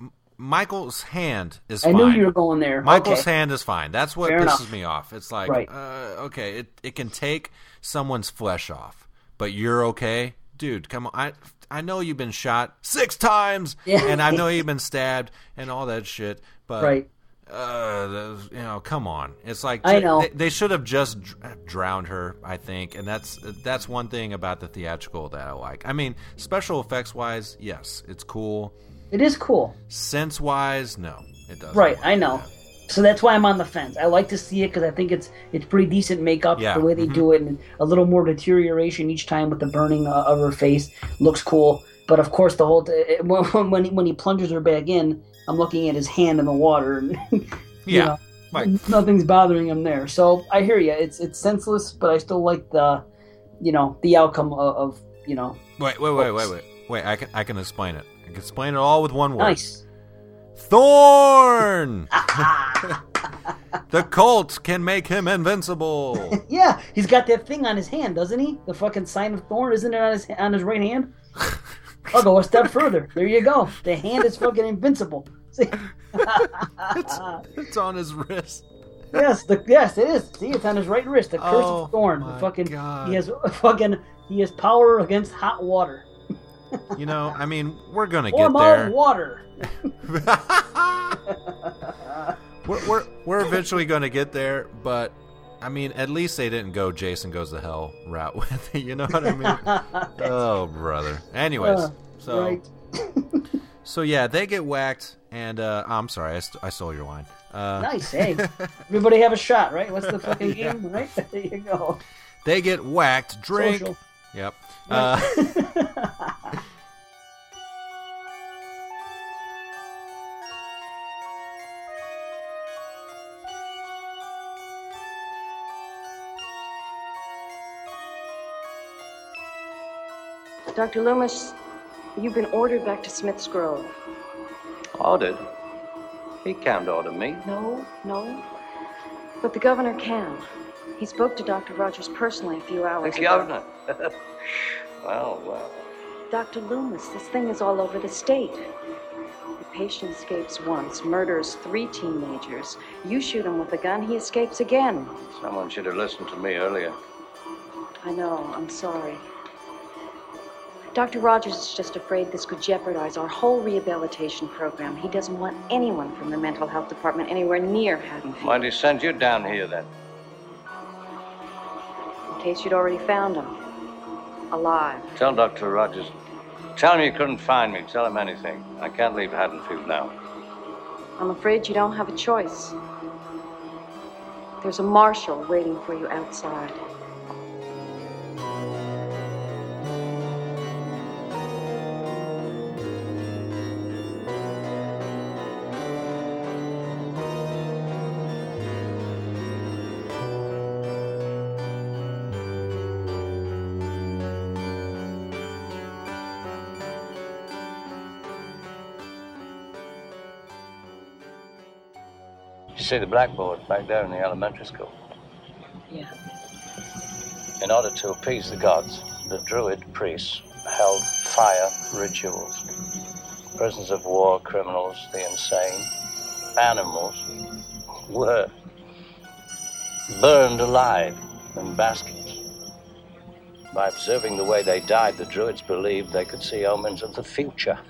M- Michael's hand is. I fine. knew you were going there. Michael's Okay. hand is fine. That's what Fair pisses enough. me off. It's like, Right. uh, okay, it it can take someone's flesh off, but you're okay, dude. Come on, I I know you've been shot six times, Yeah. and I (laughs) know you've been stabbed and all that shit, but Right. Uh, you know, come on. It's like I know. they, they should have just dr- drowned her. I think, and that's that's one thing about the theatrical that I like. I mean, special effects wise, yes, it's cool. It is cool. Sense wise, no, it doesn't. Right, I know. So that's why I'm on the fence. I like to see it because I think it's it's pretty decent makeup Yeah, the way they mhm. do it, and a little more deterioration each time with the burning uh, of her face looks cool. But of course, the whole t- (laughs) when when he, when he plunges her back in, I'm looking at his hand in the water, and (laughs) Yeah, know, right. nothing's bothering him there. So I hear you. It's it's senseless, but I still like the, you know, the outcome of, of you know. Wait, wait, wait, wait, wait, wait. I can I can explain it. I can explain it all with one word. Nice. Thorn. (laughs) (laughs) the Colt can make him invincible. Yeah, he's got that thing on his hand, doesn't he? The fucking sign of thorn, isn't it on his on his right hand? I'll go a step further. There you go. The hand is fucking invincible. See? it's, it's on his wrist. yes, the yes, it is. See, it's on his right wrist. The curse Oh, of thorn. The fucking he has (laughs) fucking he has power against hot water. You know, I mean, we're gonna Or get there. water. (laughs) We're, we're we're eventually gonna get there, but I mean, at least they didn't go Jason goes to hell route (laughs) with it. You know what I mean? oh, brother. Anyways, Uh, so right. so yeah, they get whacked, and uh, I'm sorry, I, st- I stole your line. Uh, Nice, (laughs) hey. Everybody have a shot, right? What's the fucking game, right? (laughs) There you go. They get whacked. Drink. Social. Yep. (laughs) Uh, Dr. Loomis, you've been ordered back to Smith's Grove. Ordered? He can't order me. No, no. But the governor can. He spoke to Dr. Rogers personally a few hours The ago. The governor. (laughs) well, well. Dr. Loomis, this thing is all over the state. The patient escapes once, murders three teenagers. You shoot him with a gun, he escapes again. Someone should have listened to me earlier. I know, I'm sorry. Dr. Rogers is just afraid this could jeopardize our whole rehabilitation program. He doesn't want anyone from the mental health department anywhere near Haddonfield. Why'd he send you down here then? In case you'd already found him. Alive. Tell Dr. Rogers. Tell him you couldn't find me. Tell him anything. I can't leave Haddonfield now. I'm afraid you don't have a choice. There's a marshal waiting for you outside. See the blackboard back there in the elementary school? Yeah. In order to appease the gods, the druid priests held fire rituals. Prisoners of war, criminals, the insane, animals were burned alive in baskets. By observing the way they died, the druids believed they could see omens of the future.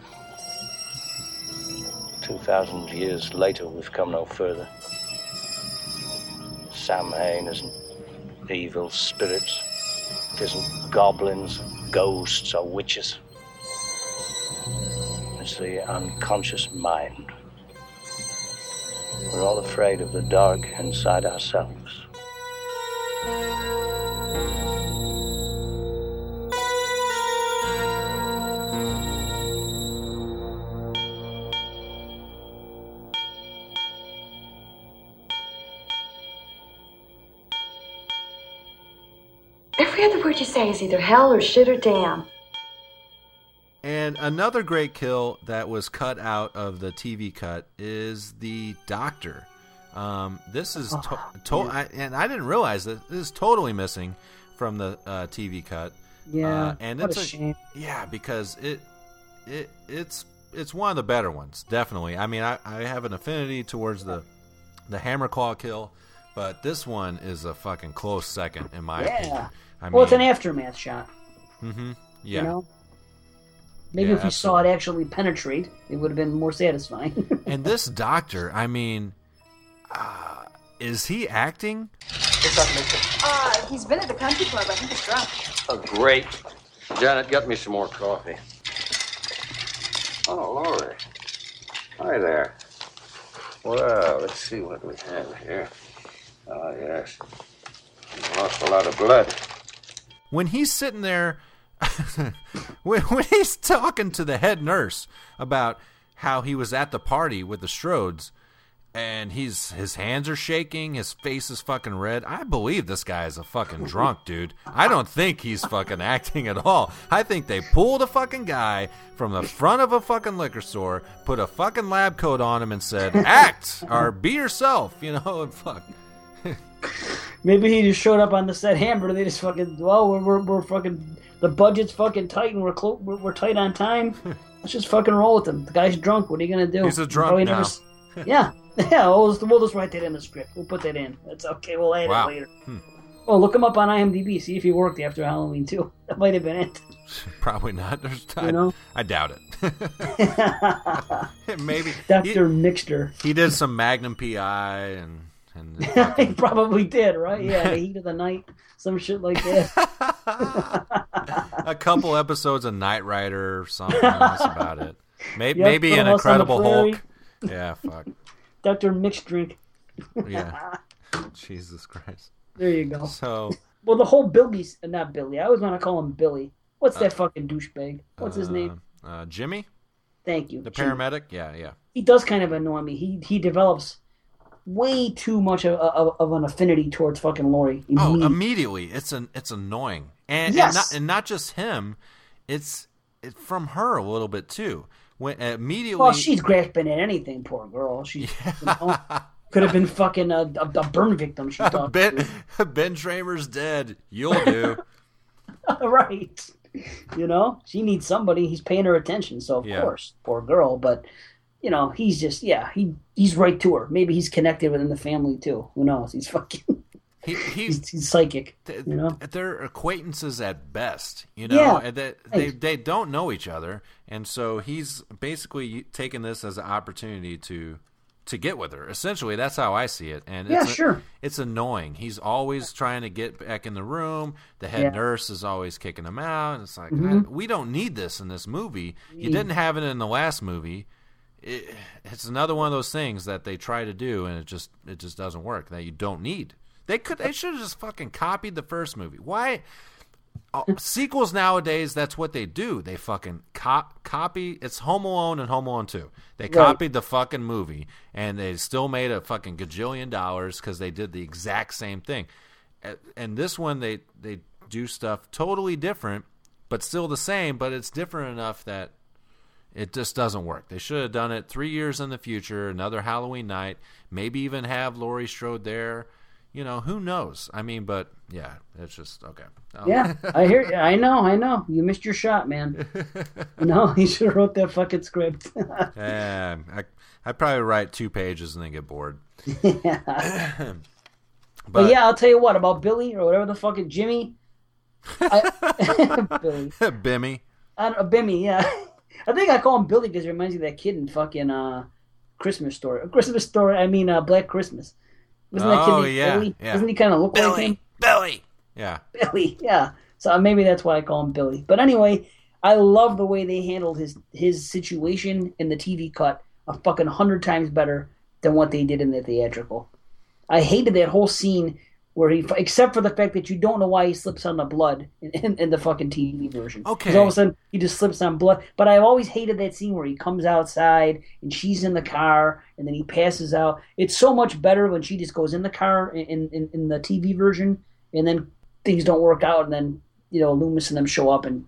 Two thousand years later, we've come no further. Samhain isn't evil spirits. It isn't goblins, ghosts, or witches. It's the unconscious mind. We're all afraid of the dark inside ourselves. Every other word you say is either hell or shit or damn. And another great kill that was cut out of the TV cut is the doctor. Um, this is to- to- I, and I didn't realize that this is totally missing from the uh, TV cut. Yeah, uh, and what it's a shame. yeah because it it it's it's one of the better ones definitely. I mean I, I have an affinity towards the the hammer claw kill, but this one is a fucking close second in my Yeah. opinion. I well, it's an aftermath shot. Mm-hmm. Yeah. You know? Maybe Yeah, if you saw it actually penetrate, it would have been more satisfying. (laughs) And this doctor, I mean, uh, is he acting? Uh, he's been at the country club. I think he's drunk. Oh, great. Janet, get me some more coffee. Oh, Lori. Hi there. Well, let's see what we have here. Ah, yes. Lost a lot of blood. When he's sitting there, (laughs) when, when he's talking to the head nurse about how he was at the party with the Strodes, and he's his hands are shaking, his face is fucking red. I believe this guy is a fucking drunk, dude. I don't think he's fucking (laughs) acting at all. I think they pulled a fucking guy from the front of a fucking liquor store, put a fucking lab coat on him, and said, "Act or be yourself," you know, and fuck. Maybe he just showed up on the set hammer. They just fucking well, we're, we're, we're fucking the budget's fucking tight and we're, clo- we're we're tight on time. (laughs) Let's just fucking roll with him. The guy's drunk. What are you gonna do? He's a drunk now. s- yeah, (laughs) yeah. We'll just, we'll just write that in the script. We'll put that in. That's okay. We'll add Wow. it later. Hmm. Well, look him up on IMDb. See if he worked after Halloween too. (laughs) That might have been it. Probably not. There's, I, You know? I doubt it. Maybe Doctor Mixter. He did some Magnum PI and and (laughs) he probably did, right? Yeah, the (laughs) heat of the night, some shit like that. (laughs) a couple episodes of Knight Rider or something. That's about it. Maybe, Yep, maybe an House on the Incredible Hulk. Yeah, fuck. Doctor Mixed Drink. Yeah. Jesus Christ. There you go. So, Well, the whole Billy's not Billy. I always want to call him Billy. What's that fucking douchebag? What's his uh, name? Uh, Jimmy, Thank you. the Jimmy. paramedic. Yeah, yeah. He does kind of annoy me. He he develops way too much of, of, of an affinity towards fucking Lori. Oh, Immediately. immediately. It's an it's annoying, and Yes. and, not, and not just him. It's it, from her a little bit too. When uh, immediately, well, she's grasping at anything. Poor girl. She could have been fucking a, a, a burn victim. She (laughs) thought. Ben (laughs) Ben Tramer's dead. You'll do. (laughs) right. You know, she needs somebody. He's paying her attention, so of Yeah. course, poor girl. But you know, he's just yeah, he he's right to her. Maybe he's connected within the family too. Who knows? He's fucking. He, (laughs) he's, he's psychic. You know. they're acquaintances at best, you know, Yeah. and that they they don't know each other, and so he's basically taking this as an opportunity to to get with her. Essentially, that's how I see it. And Yeah, it's sure. it's annoying. He's always trying to get back in the room. The head Yeah. nurse is always kicking him out. And it's like Mhm. I- we don't need this in this movie. You Mm. didn't have it in the last movie. It, it's another one of those things that they try to do, and it just it just doesn't work. That you don't need. They could. They should have just fucking copied the first movie. Why? uh, sequels nowadays, that's what they do. They fucking cop, copy. It's Home Alone and Home Alone Two. They Right. copied the fucking movie, and they still made a fucking gajillion dollars because they did the exact same thing. And this one, they they do stuff totally different, but still the same. But it's different enough that It just doesn't work. They should have done it three years in the future, another Halloween night, maybe even have Laurie Strode there. You know, who knows? I mean, but yeah, it's just okay. Um, Yeah, I hear. I know. I know. You missed your shot, man. (laughs) no, (laughs) you should have wrote that fucking script. (laughs) yeah, I I probably write two pages and then get bored. (coughs) yeah. But, yeah, I'll tell you what about Billy or whatever the fuck it Jimmy. I, Billy. Bimmy. I don't, Bimmy, yeah. I think I call him Billy because it reminds me of that kid in fucking uh, Christmas story. (laughs) Christmas story. I mean, uh, Black Christmas. Wasn't that kid Oh, named yeah, Billy? yeah. Doesn't he kind of look like him? Billy. Yeah. Billy, yeah. So uh, maybe that's why I call him Billy. But anyway, I love the way they handled his his situation in the TV cut a fucking hundred times better than what they did in the theatrical. I hated that whole scene where he, except for the fact that you don't know why he slips on the blood in, in, in the fucking TV version. Okay. all of a sudden he just slips on blood. But I've always hated that scene where he comes outside and she's in the car and then he passes out. It's so much better when she just goes in the car in in, in the TV version and then things don't work out and then you know Loomis and them show up and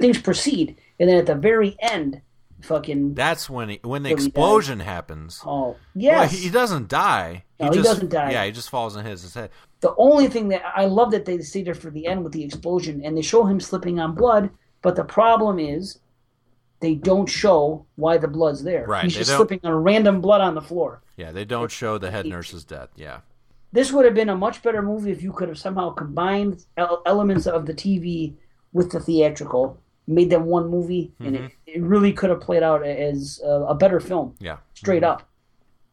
things proceed and then at the very end fucking That's when he, when the dies. explosion happens. oh yes Well, he, he doesn't die. No, he just, doesn't die. Yeah, he just falls on his head. The only thing that I love that they stay there for the end with the explosion and they show him slipping on blood, but the problem is they don't show why the blood's there. Right, He's they just don't- slipping on random blood on the floor. Yeah, they don't show the head nurse's death. Yeah. This would have been a much better movie if you could have somehow combined elements of the TV with the theatrical, made them one movie, and Mm-hmm. it, it really could have played out as a, a better film. Yeah. Straight up.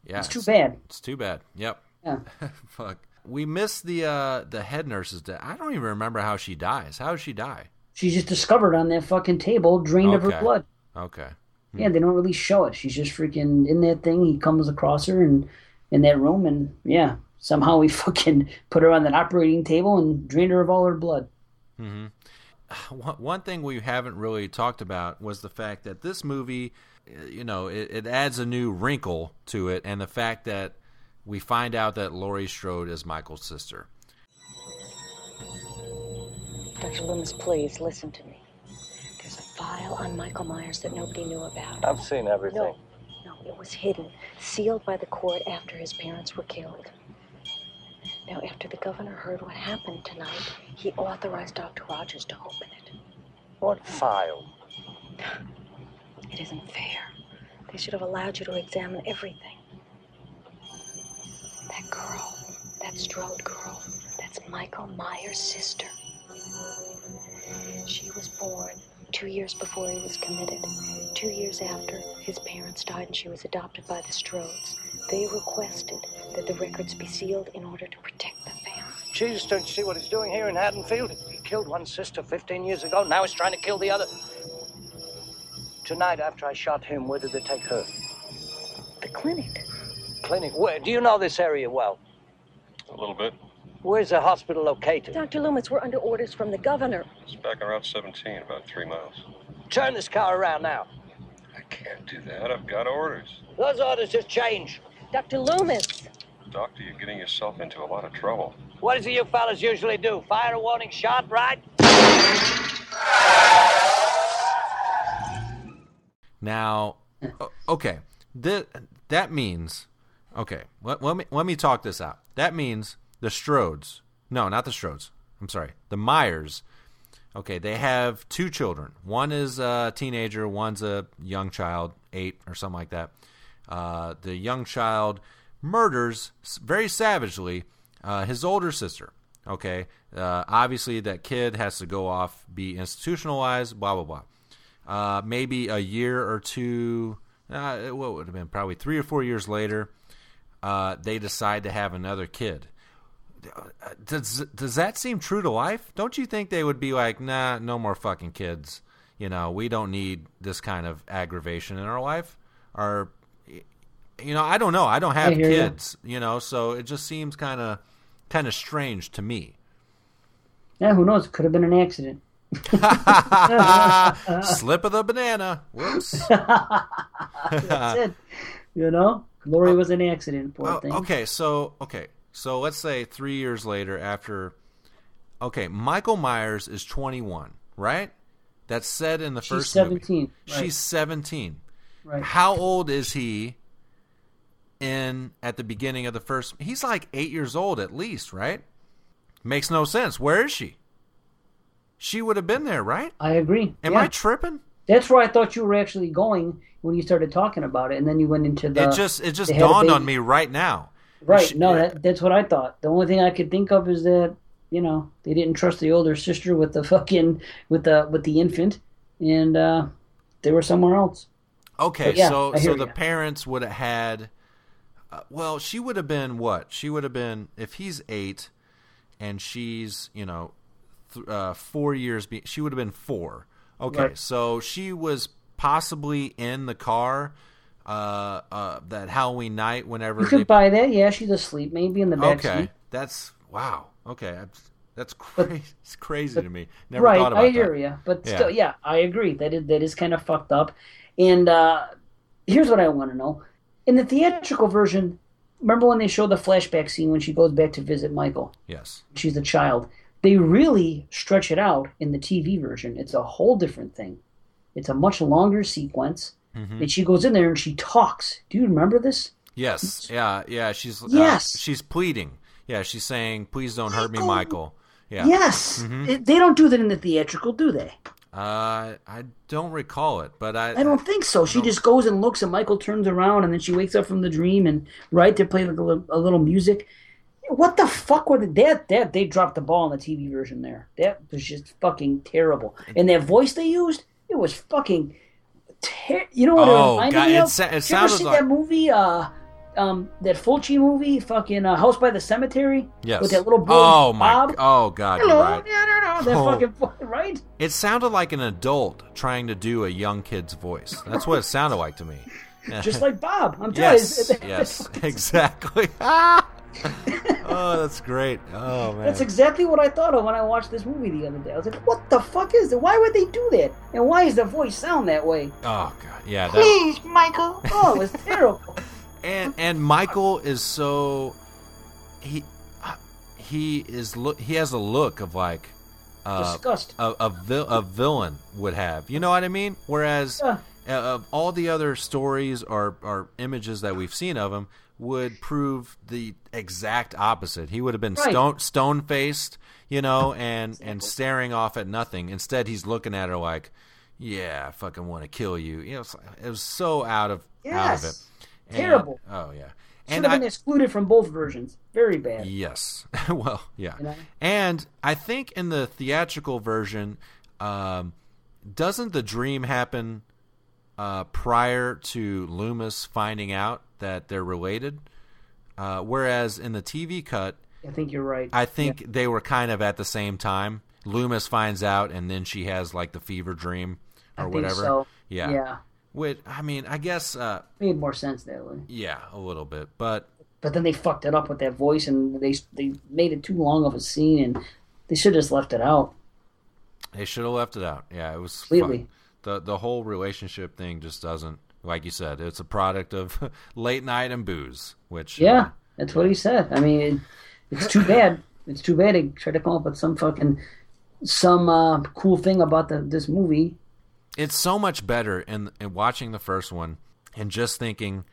Yeah. It's too bad. It's too bad. Yep. Yeah. (laughs) Fuck. We missed the uh the head nurse's death. I don't even remember how she dies. How does she die? She's just discovered on that fucking table, drained of her blood. Okay. Yeah, they don't really show it. She's just freaking in that thing. He comes across her and in that room, and yeah, somehow we (laughs) fucking put her on that operating table and drained her of all her blood. Mm-hmm. (sighs) One thing we haven't really talked about was the fact that this movie, you know, it, it adds a new wrinkle to it, and the fact that we find out that Laurie Strode is Michael's sister. Dr. Loomis, please listen to me. There's a file on Michael Myers that nobody knew about. I've seen everything. No, no, it was hidden, sealed by the court after his parents were killed. Now, after the governor heard what happened tonight, he authorized Dr. Rogers to open it. What file? It isn't fair. They should have allowed you to examine everything. That girl, that Strode girl, that's Michael Myers' sister. She was born two years before he was committed. Two years after, his parents died and she was adopted by the Strodes. They requested that the records be sealed in order to protect the family. Jesus, don't you see what he's doing here in Haddonfield? He killed one sister 15 years ago. Now he's trying to kill the other. Tonight, after I shot him, where did they take her? The clinic. Clinic. Where? Do you know this area well? A little bit. Where's the hospital located? Dr. Loomis, we're under orders from the governor. It's back on Route 17, about three miles. Turn this car around now. I can't do that. I've got orders. Those orders just change. Dr. Loomis! Doctor, you're getting yourself into a lot of trouble. What is it you fellas usually do? Fire a warning shot, right? Now, okay, that that means, okay, let, let me let me talk this out. That means the Strodes, no, not the Strodes. I'm sorry, the Myers. Okay, they have two children. One is a teenager. One's a young child, eight or something like that. Uh, the young child murders very savagely uh, his older sister. Okay, uh, obviously that kid has to go off, be institutionalized, blah blah blah. Uh, maybe a year or two, uh, what would have been probably three or four years later, uh, they decide to have another kid. Does does that seem true to life? Don't you think they would be like, nah, no more fucking kids. You know, we don't need this kind of aggravation in our life. Or, you know, I don't know. I don't have ya. kids. You know, so it just seems kind of kind of strange to me. Yeah, who knows? Could have been an accident. (laughs) Slip of the banana. Whoops. (laughs) That's it. You know, Lori oh. was an accident. Poor Oh, thing. okay, so okay, so let's say three years later, after, okay, Michael Myers is 21, right? that's said in the She's first 17, movie. right. She's 17. Right. How old is he in at the beginning of the first He's like 8 years old at least, right? Makes no sense. Where is she? She would have been there, right? I agree. Am Yeah. I tripping? That's where I thought you were actually going when you started talking about it, and then you went into the. it just it just they had a dawned on me right now. Right. She- no, that, that's what I thought. The only thing I could think of is that you know they didn't trust the older sister with the fucking with the with the infant, and uh, they were somewhere else. Okay, yeah, so so the parents would have had. Uh, well, she would have been what? She would have been if he's eight, and she's you know, th- uh, four years. Be- she would have been four. Okay, Right. so she was possibly in the car uh, uh, that Halloween night whenever You they could buy that. Yeah, she's asleep, maybe in the back Okay, seat. that's wow. Okay, that's, that's (laughs) crazy. it's crazy to me. Never right, thought about I hear that. you, but Yeah. still, yeah, I agree that is, that is kind of fucked up. And uh, here's what I want to know: in the theatrical version, remember when they show the flashback scene when she goes back to visit Michael? Yes. She's a child. They really stretch it out in the TV version. It's a whole different thing. It's a much longer sequence, Mhm. and she goes in there and she talks. Do you remember this? Yes. Yeah. Yeah. She's uh, Yes. she's pleading. Yeah. She's saying, "Please don't hurt me, Michael." Yeah. Yes. Mhm. It- they don't do that in the theatrical, do they? Uh, I don't recall it, but I. I don't think so. She just goes and looks, and Michael turns around, and then she wakes up from the dream, and right they play like a little, a little music. What the fuck were they? That that they dropped the ball in the TV version there. That was just fucking terrible. And that voice they used, it was fucking. Ter- you know what Oh, it reminded me it of? sa- it you ever sounded see like- that movie? Uh, um, that Fulci movie, fucking uh, House by the Cemetery. Yes. With that little boy. Bob? Oh my. Bob. Oh God. Hello. right. Yeah, no, no. That Oh. fucking (laughs) right. It sounded like an adult trying to do a young kid's voice. That's what it sounded like to me. Just like Bob. I'm (laughs) telling yes, you. yes, (laughs) exactly. Oh, that's great. Oh man. That's exactly what I thought of when I watched this movie the other day. I was like, "What the fuck is it? Why would they do that? And why does the voice sound that way?" Oh god, yeah. That, Please, Michael. Oh, it was (laughs) terrible. and and Michael is so he he is look he has a look of like uh, Disgust. a a, vil- a villain would have. You know what I mean? Whereas Yeah. uh, of all the other stories or or images that we've seen of him would prove the exact opposite. He would have been Right. stone stone faced, you know, and and staring off at nothing. Instead, he's looking at her like, "Yeah, I fucking want to kill you." You know, it was so out of out of it. And- Terrible. oh yeah. Should And have I, been excluded from both versions. Very bad. Yes. (laughs) well, yeah. You know? And I think in the theatrical version, um, doesn't the dream happen uh, prior to Loomis finding out that they're related? Uh, whereas in the TV cut, I think you're right. I think they were kind of at the same time. Loomis finds out, and then she has like the fever dream I or think whatever. so. Yeah. Yeah. Which I mean, I guess. Uh, Made more sense that way. yeah, a little bit, but But then they fucked it up with that voice, and they they made it too long of a scene, and they should have just left it out. They should have left it out. Yeah, it was Completely. fun. The the whole relationship thing just doesn't like you said. It's a product of (laughs) late night and booze, which uh, Yeah, that's what he said. I mean, it, it's too bad. It's too bad they try to come up with some fucking some uh, cool thing about the this movie. it's so much better in in watching the first one and just thinking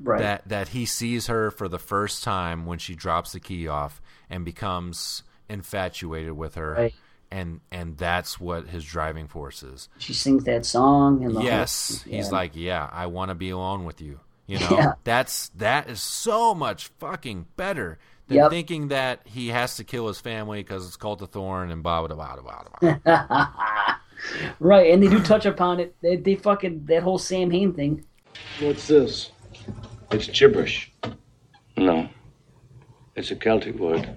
Right. that that he sees her for the first time when she drops the key off and becomes infatuated with her. Right. And and that's what his driving force is. She sings that song, and the whole- yes he's yeah. like yeah i want to be alone with you you know Yeah. that's that is so much fucking better than Yep. thinking that he has to kill his family because it's called the thorn and blah blah blah blah blah blah (laughs) right, and they do touch upon it. They, they fucking that whole Samhain thing. What's this? It's gibberish. No. It's a Celtic word.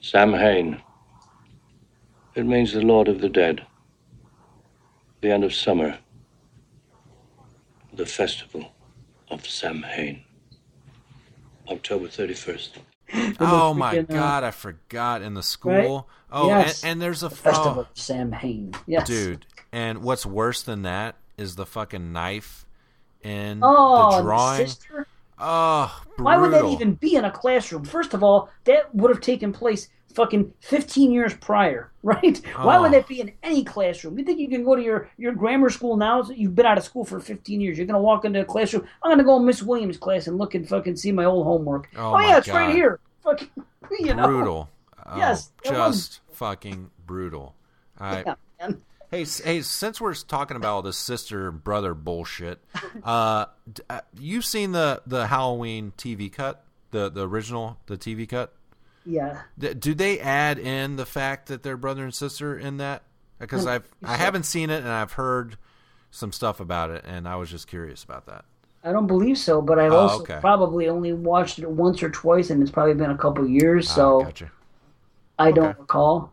Samhain. It means the Lord of the Dead. The end of summer. The festival of Samhain. October 31st. oh my freaking, uh, god i forgot in the Right? school oh Yes. and, and there's a The Festival oh, of Samhain. Yes, dude and what's worse than that is the fucking knife in Oh, the and the drawing sister? oh Why would that even be in a classroom? First of all, that would have taken place fucking 15 years prior, (laughs) right? Why Oh. would that be in any classroom? You think you can go to your, your grammar school now? You've been out of school for 15 years. You're going to walk into a classroom. I'm going to go in Miss Williams' class and look and fucking see my old homework. Oh, my yeah, it's right here. Fucking, (laughs) you know. brutal. (laughs) Oh, Yes, just fucking brutal. I, Yeah, man. Hey, hey! Since we're talking about all this sister brother bullshit, uh, uh, you've seen the the Halloween TV cut, the the original, the TV cut. Yeah. Do they add in the fact that they're brother and sister in that? Because I've I haven't seen it and I've heard some stuff about it, and I was just curious about that. I don't believe so, but I've Oh, also okay. probably only watched it once or twice, and it's probably been a couple years, Ah, so gotcha. I don't recall.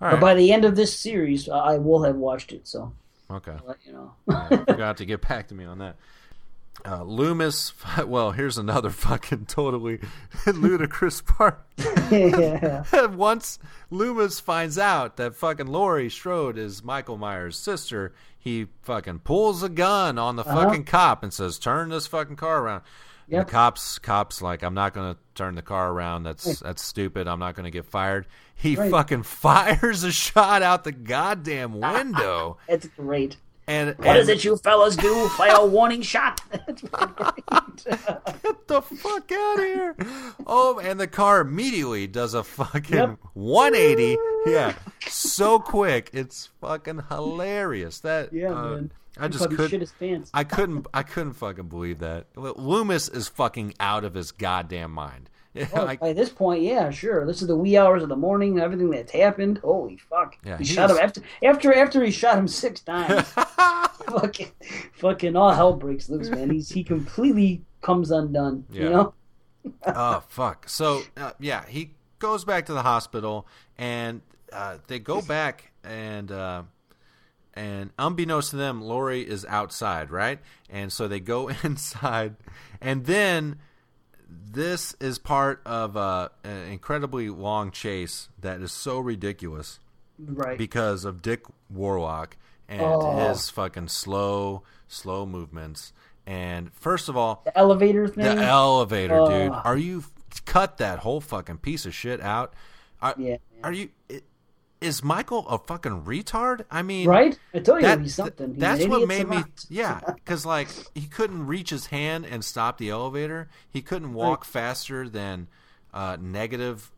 All But by the end of this series, I will have watched it. So Okay. I'll let you know. Yeah, forgot to get back to me on that. Uh, Loomis, (laughs) well, here's another fucking totally (laughs) ludicrous part. Yeah. (laughs) Once Loomis finds out that fucking Laurie Strode is Michael Myers' sister, he fucking pulls a gun on the Uh-huh. fucking cop and says, "Turn this fucking car around." Yep. The cops, cops, like, I'm not gonna turn the car around. That's Right. that's stupid. I'm not gonna get fired. He Right. fucking fires a shot out the goddamn window. it's great. And What is and- it you fellas do? Fire a warning shot. (laughs) Get the fuck out of here! Oh, and the car immediately does a fucking Yep. 180. Yeah, so quick. It's fucking hilarious. That Yeah, uh, man. I He just couldn't. shit his pants. I couldn't. I couldn't fucking believe that. Loomis is fucking out of his goddamn mind. (laughs) Oh, Like, by this point, yeah, sure. This is the wee hours of the morning. Everything that's happened. Holy fuck! Yeah, he he shot him after after after he shot him six times. (laughs) (laughs) fucking, fucking all hell breaks loose, man. He's he completely comes undone. Yeah. You know. oh fuck. So uh, yeah, he goes back to the hospital, and uh, they go back, and uh, and unbeknownst to them, Lori is outside, right? And so they go inside, and then this is part of uh, an incredibly long chase that is so ridiculous, Right. Because of Dick Warlock and Oh. his fucking slow, slow movements. And first of all, The elevator thing. the elevator, dude. Oh. Are you cut that whole fucking piece of shit out? Are, Yeah. Are you? i- Is Michael a fucking retard? I mean, Right? I told you he's something. He's that's what made me. Yeah, (laughs) because like he couldn't reach his hand and stop the elevator. He couldn't walk faster than uh, negative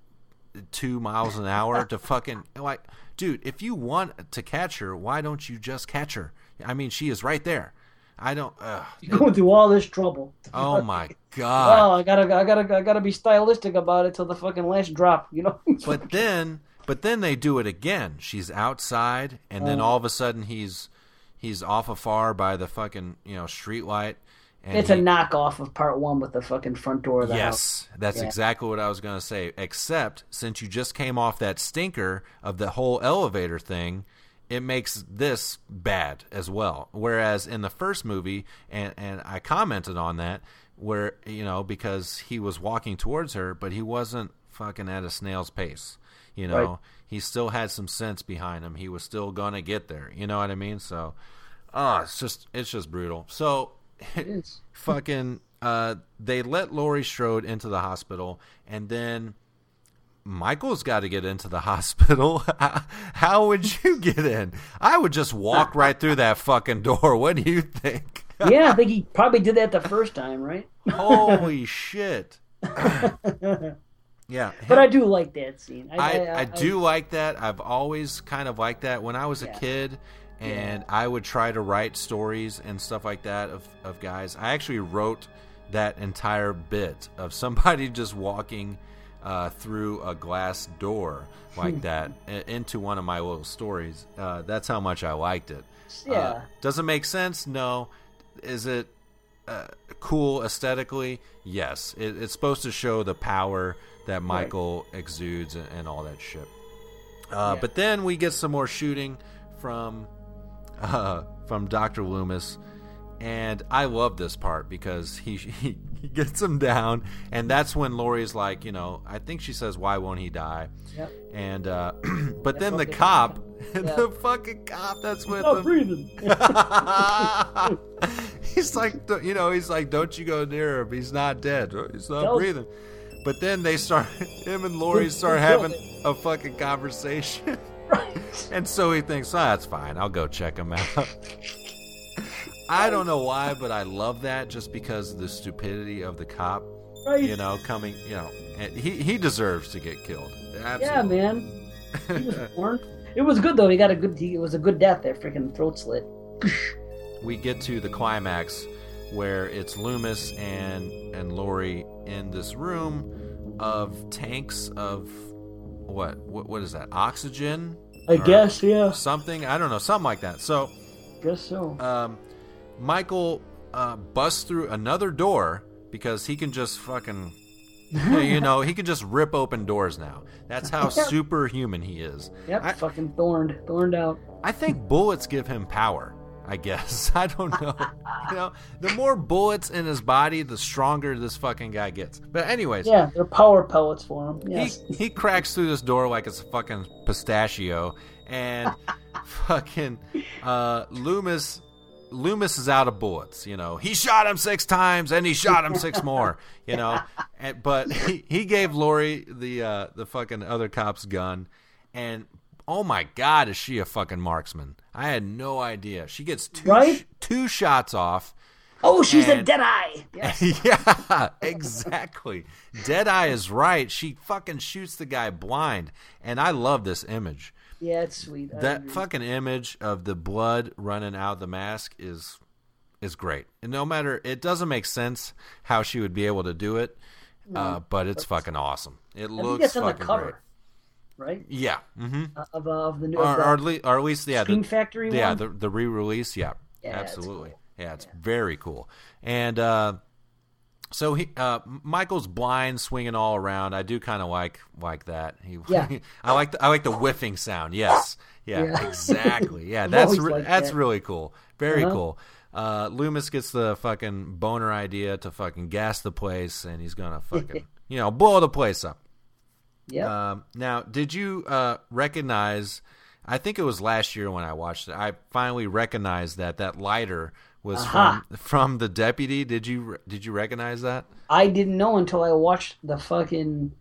two miles an hour to (laughs) fucking like, dude. If you want to catch her, why don't you just catch her? I mean, she is right there. I don't. Uh, You're going through all this trouble. oh (laughs) my god. Oh, I gotta, I gotta, I gotta be stylistic about it till the fucking last drop. You know. but then but then they do it again she's outside and then Oh. all of a sudden he's he's off afar by the fucking you know street light and it's he- a knockoff of part one with the fucking front door of the house. yes that's Yeah. exactly what i was going to say except since you just came off that stinker of the whole elevator thing it makes this bad as well whereas in the first movie and and i commented on that where you know because he was walking towards her but he wasn't fucking at a snail's pace you know Right. he still had some sense behind him he was still gonna get there you know what i mean so oh it's just it's just brutal so (laughs) fucking uh they let Laurie Strode into the hospital and then Michael's got to get into the (laughs) hospital. (laughs) How would you get in? I would just walk right through that fucking door. What do you think? yeah, I think he probably did that the first time, right? Holy shit. Yeah. But I do like that scene. I, I, do like that. I've always kind of liked that when I was a kid and I would try to write stories and stuff like that of, of guys. I actually wrote that entire bit of somebody (laughs) just walking uh, through a glass door like that into one of my little stories. Uh, that's how much I liked it. Uh, Yeah. does it make sense? No. Is it uh, cool aesthetically? Yes. It, it's supposed to show the power that Michael exudes and, and all that shit. Uh, Yeah. But then we get some more shooting from (laughs) uh, from Doctor Loomis, and I love this part because he, (laughs) he he gets him down, and that's when Lori's like, you know, I think she says, "Why won't he die?" Yep. And uh, (clears throat) but then the cop, (laughs) Yeah. the fucking cop that's with him, breathing. he's like, you know, he's like, don't you go near him. He's not dead. He's not Tell- breathing. But then they start, (laughs) him and Lori start having a fucking conversation. (laughs) And so he thinks, oh, that's fine. I'll go check him out. (laughs) I don't know why, but I love that just because of the stupidity of the cop. Right. You know, coming, you know, he, he deserves to get killed. Yeah, man. He was. It was good though. He got a good. He, it was a good death. That freaking throat slit. we get to the climax where it's Loomis and and Lori in this room of tanks of what what, what is that oxygen I guess, yeah. something I don't know something like that so Guess so. um, Michael uh, busts through another door because he can just fucking (laughs) you know he can just rip open doors now that's how (laughs) superhuman he is Yep. fucking thorned, thorned out. I think bullets give him power. I guess (laughs) I don't know. you know, the more bullets in his body, the stronger this fucking guy gets. But anyways, Yeah, they're power pellets for him. Yes. he he cracks through this door like it's a fucking pistachio, and (laughs) fucking uh, Loomis Loomis is out of bullets. You know, he shot him six times and he shot him six more. You know, (laughs) and, but he, he gave Lori the uh, the fucking other cop's gun, and oh my god, is she a fucking marksman? I had no idea. She gets two Right? sh- two shots off. Oh, she's a and- dead eye. (laughs) Yes. yeah, exactly. Deadeye is right. She fucking shoots the guy blind, and I love this image. Yeah, it's sweet. I That agree. fucking image of the blood running out the mask is is great. And no matter, it doesn't make sense how she would be able to do it, uh, but it's fucking awesome. It I think looks that's on the fucking cover, great. Right? Yeah. Mm-hmm. Uh, Of, uh, of the new. Or, the- or, at least, or at least, yeah, Scream the, Factory Yeah, one? the the re-release. Yeah, Yeah, absolutely. Yeah, it's very cool. And uh, so he, uh, Michael's blind, swinging all around. I do kind of like like that. He, (laughs) Yeah. I like the, I like the whiffing sound. Yes, yeah, Yeah. (laughs) exactly. Yeah, that's re- that's that. really cool. Very Uh-huh. cool. Uh, Loomis gets the fucking boner idea to fucking gas the place, and he's gonna fucking (laughs) you know blow the place up. Yeah. Um, now, did you uh, recognize? I think it was last year when I watched it. I finally recognized that that lighter was Aha. from from the deputy. Did you did you recognize that? I didn't know until I watched the fucking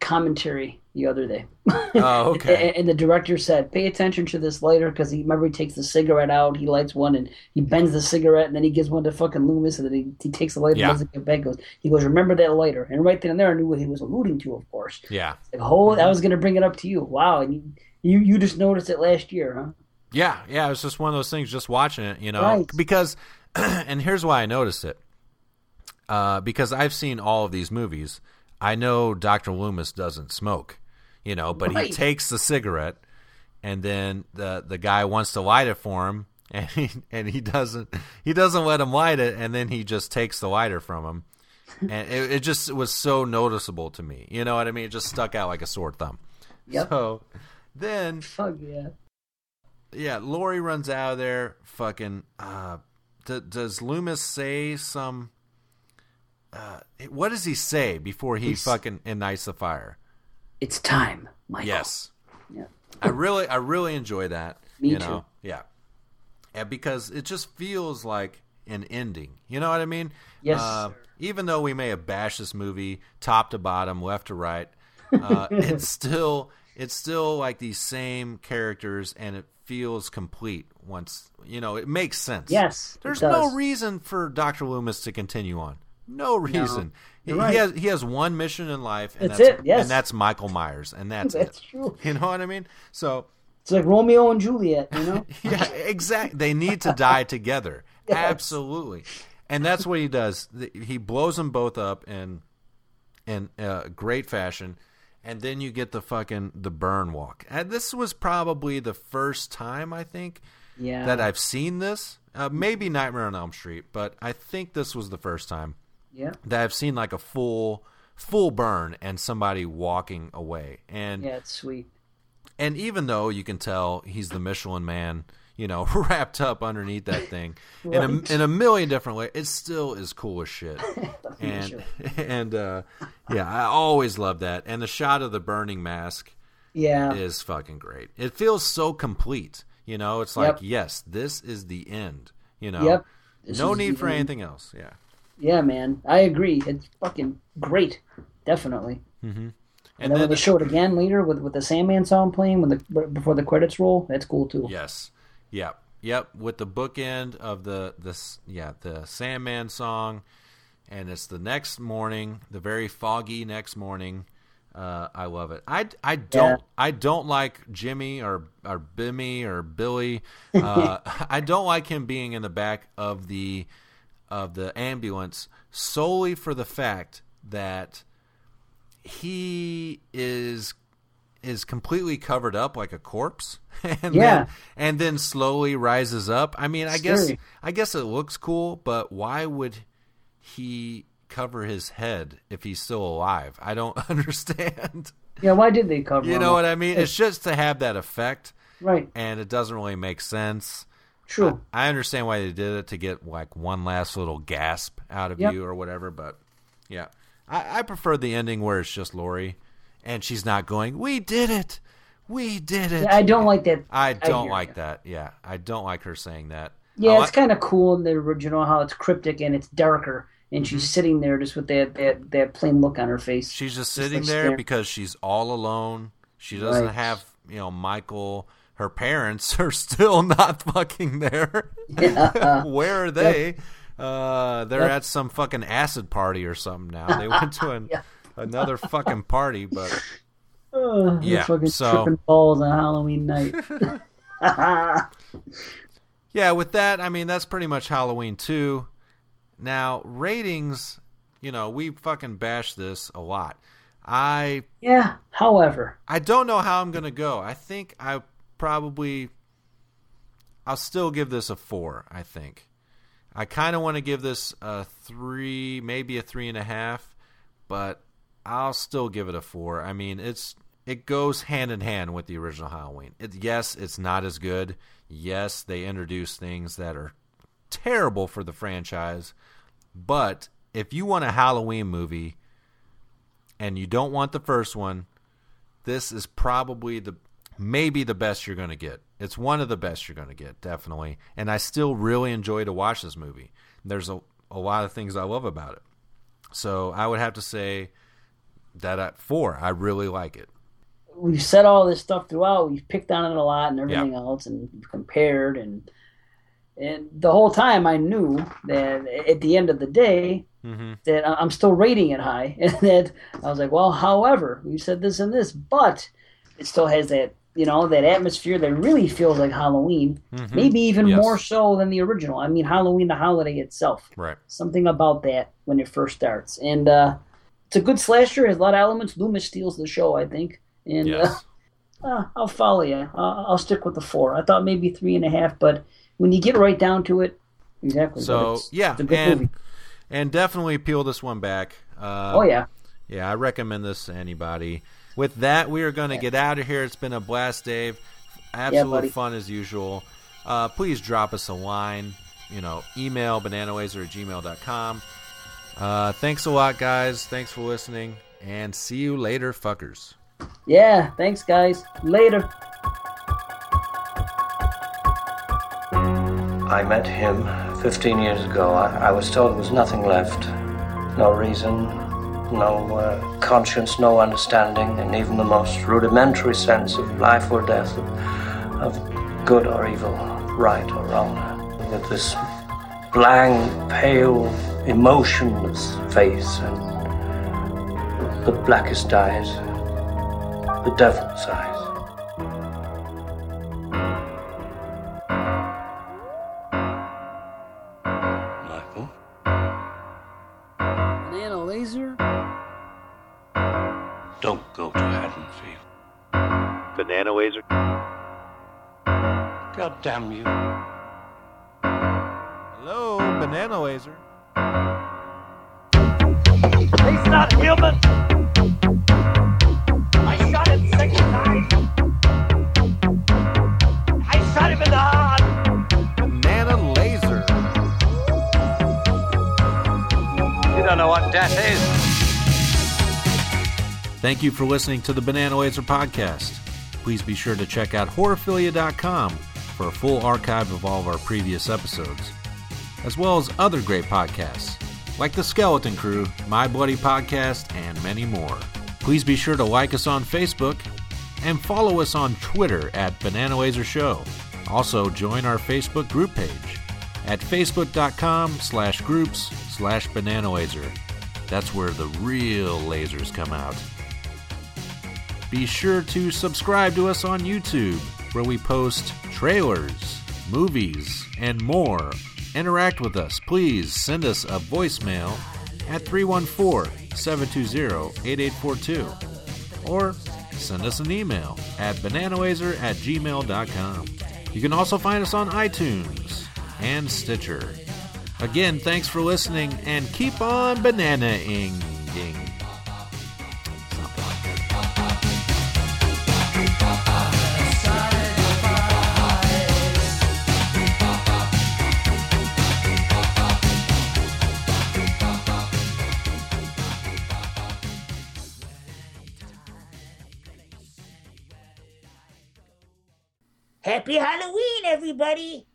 commentary the other day. Oh, okay. (laughs) and, and the director said, "Pay attention to this later because he remember he takes the cigarette out, he lights one, and he bends the cigarette, and then he gives one to fucking Loomis, and then he, he takes the lighter Yeah. and doesn't get back. Goes, he goes, remember that lighter, and right then and there, I knew what he was alluding to, of course. Yeah. Like, oh, I was gonna bring it up to you. Wow, and you you, you just noticed it last year, huh? Yeah, yeah. It was just one of those things. Just watching it, you know, Right. because, (clears throat) and here's why I noticed it. Uh, because I've seen all of these movies. I know Doctor Loomis doesn't smoke, you know, but he takes the cigarette, and then the the guy wants to light it for him, (laughs) and he and he doesn't he doesn't let him light it, and then he just takes the lighter from him, (laughs) and it, it just was so noticeable to me. You know what I mean? It just stuck out like a sore thumb. Yep. So then Fuck yeah. yeah, Lori runs out of there. Fucking. Uh, d- does Loomis say some? Uh, what does he say before he He's- fucking ignites the fire? It's time, Michael. Yes, Yeah. I really, I really enjoy that. (laughs) Me you too. know? Yeah, and because it just feels like an ending. You know what I mean? Yes, Uh, even though we may have bashed this movie top to bottom, left to right, uh, (laughs) it's still it's still like these same characters, and it feels complete once you know it makes sense. Yes, there's no reason for Doctor Loomis to continue on. No reason. he, you're he has he has one mission in life, and That's that's, it, yes. and that's Michael Myers, and that's, (laughs) That's it. true. You know what I mean? So It's like Romeo and Juliet, you know? (laughs) yeah, exactly. They need to die together. (laughs) Yes. Absolutely. And that's what he does. He blows them both up in in uh, great fashion, and then you get the fucking the burn walk. And this was probably the first time I think Yeah. that I've seen this. Uh, maybe Nightmare on Elm Street, but I think this was the first time Yeah. that I've seen like a full full burn and somebody walking away. And Yeah, it's sweet. and even though you can tell he's the Michelin man, you know, (laughs) wrapped up underneath that thing (laughs) in a in a million different ways, it still is cool as shit. (laughs) and and uh, yeah, I always love that. And the shot of the burning mask, Yeah. is fucking great. It feels so complete. You know, it's like Yep. yes, this is the end. You know, Yep. No need for end. anything else. Yeah. Yeah, man. I agree. It's fucking great. definitely. Mm-hmm. And, then, when they show it again later with with the Sandman song playing when the before the credits roll, that's cool too. Yes. Yep. Yep. With the bookend of the this yeah the Sandman song, and it's the next morning, the very foggy next morning. Uh, I love it. I, I don't Yeah. I don't like Jimmy or or Bimmy or Billy. Uh, (laughs) I don't like him being in the back of the of the ambulance solely for the fact that he is is completely covered up like a corpse (laughs) and Yeah. then and then slowly rises up. I mean, I guess I guess it looks cool, but why would he cover his head if he's still alive? I don't (laughs) understand. Yeah, why did they cover? You know what I mean? It's just to have that effect. Right. And it doesn't really make sense. True. I, I understand why they did it to get like one last little gasp out of Yep. you or whatever, but yeah. I, I prefer the ending where it's just Lori and she's not going, We did it. We did it. Yeah, I don't like that. I don't hear like you. that. Yeah. I don't like her saying that. Yeah, I it's like- kind of cool in the original how it's cryptic and it's darker, and she's Mm-hmm. sitting there just with that, that that plain look on her face. She's just like sitting there staring. because she's all alone. She doesn't Right. have, you know, Michael. Her parents (laughs) are still not fucking there. Yeah. (laughs) Where are Yep. they? Uh, they're Yep. at some fucking acid party or something now. They went to an, (laughs) another fucking party, but Ugh, Yeah, yeah, fucking so- tripping balls on Halloween night. yeah, with that, I mean that's pretty much Halloween two. Now ratings, you know, we fucking bash this a lot. I yeah. However, I don't know how I'm gonna go. I think I probably I'll still give this a four. I think I kind of want to give this a three, maybe a three and a half, but I'll still give it a four. I mean, it's it goes hand in hand with the original Halloween. It, yes, it's not as good. Yes, they introduce things that are terrible for the franchise, but if you want a Halloween movie and you don't want the first one, this is probably the maybe the best you're going to get. It's one of the best you're going to get, definitely. And I still really enjoy to watch this movie. There's a, a lot of things I love about it. So I would have to say that at four, I really like it. we've said all this stuff throughout. We've picked on it a lot and everything Yeah. else, and compared and and the whole time I knew that at the end of the day Mm-hmm. that I'm still rating it high, (laughs) and that I was like, well, however, you said this and this, but it still has that you know that atmosphere that really feels like Halloween, Mhm. maybe even Yes. more so than the original. I mean, Halloween, the holiday itself, Right. something about that when it first starts, and uh, it's a good slasher. Has a lot of elements. Loomis steals the show, I think, and. Yes. Uh, (laughs) uh, I'll follow you. I'll, I'll stick with the four. I thought maybe three and a half, but when you get right down to it, exactly. So it's- yeah, it's a good and movie. and definitely peel this one back. Uh, Oh, yeah. yeah. I recommend this to anybody. With that, we are going to get out of here. It's been a blast, Dave. Absolute buddy. fun as usual. Uh, please drop us a line. You know, email bananalaser at gmail.com. Uh, thanks a lot, guys. Thanks for listening, and see you later, fuckers. Yeah, thanks, guys. Later. I met him 15 years ago. I, I was told there was nothing left. No reason, no uh, conscience, no understanding, and even the most rudimentary sense of life or death, of, of good or evil, right or wrong. With this blank, pale, emotionless face and the blackest eyes, the devil's eyes. Damn you. Hello, Banana Laser. He's not human. I shot him six times. I shot him in the heart. Banana Laser. You don't know what death is. Thank you for listening to the Banana Laser podcast. Please be sure to check out horrorphilia.com for a full archive of all of our previous episodes, as well as other great podcasts. like The Skeleton Crew, My Bloody Podcast, and many more. Please be sure to like us on Facebook and follow us on Twitter at Banana Laser Show. Also, join our Facebook group page at facebook.com slash groups slash banana laser. That's where the real lasers come out. Be sure to subscribe to us on YouTube, where we post trailers, movies, and more. Interact with us. Please send us a voicemail at 314 720 8842 or send us an email at bananalaser at gmail.com. You can also find us on iTunes and Stitcher. Again, thanks for listening and keep on banana-ing. Happy Halloween, everybody!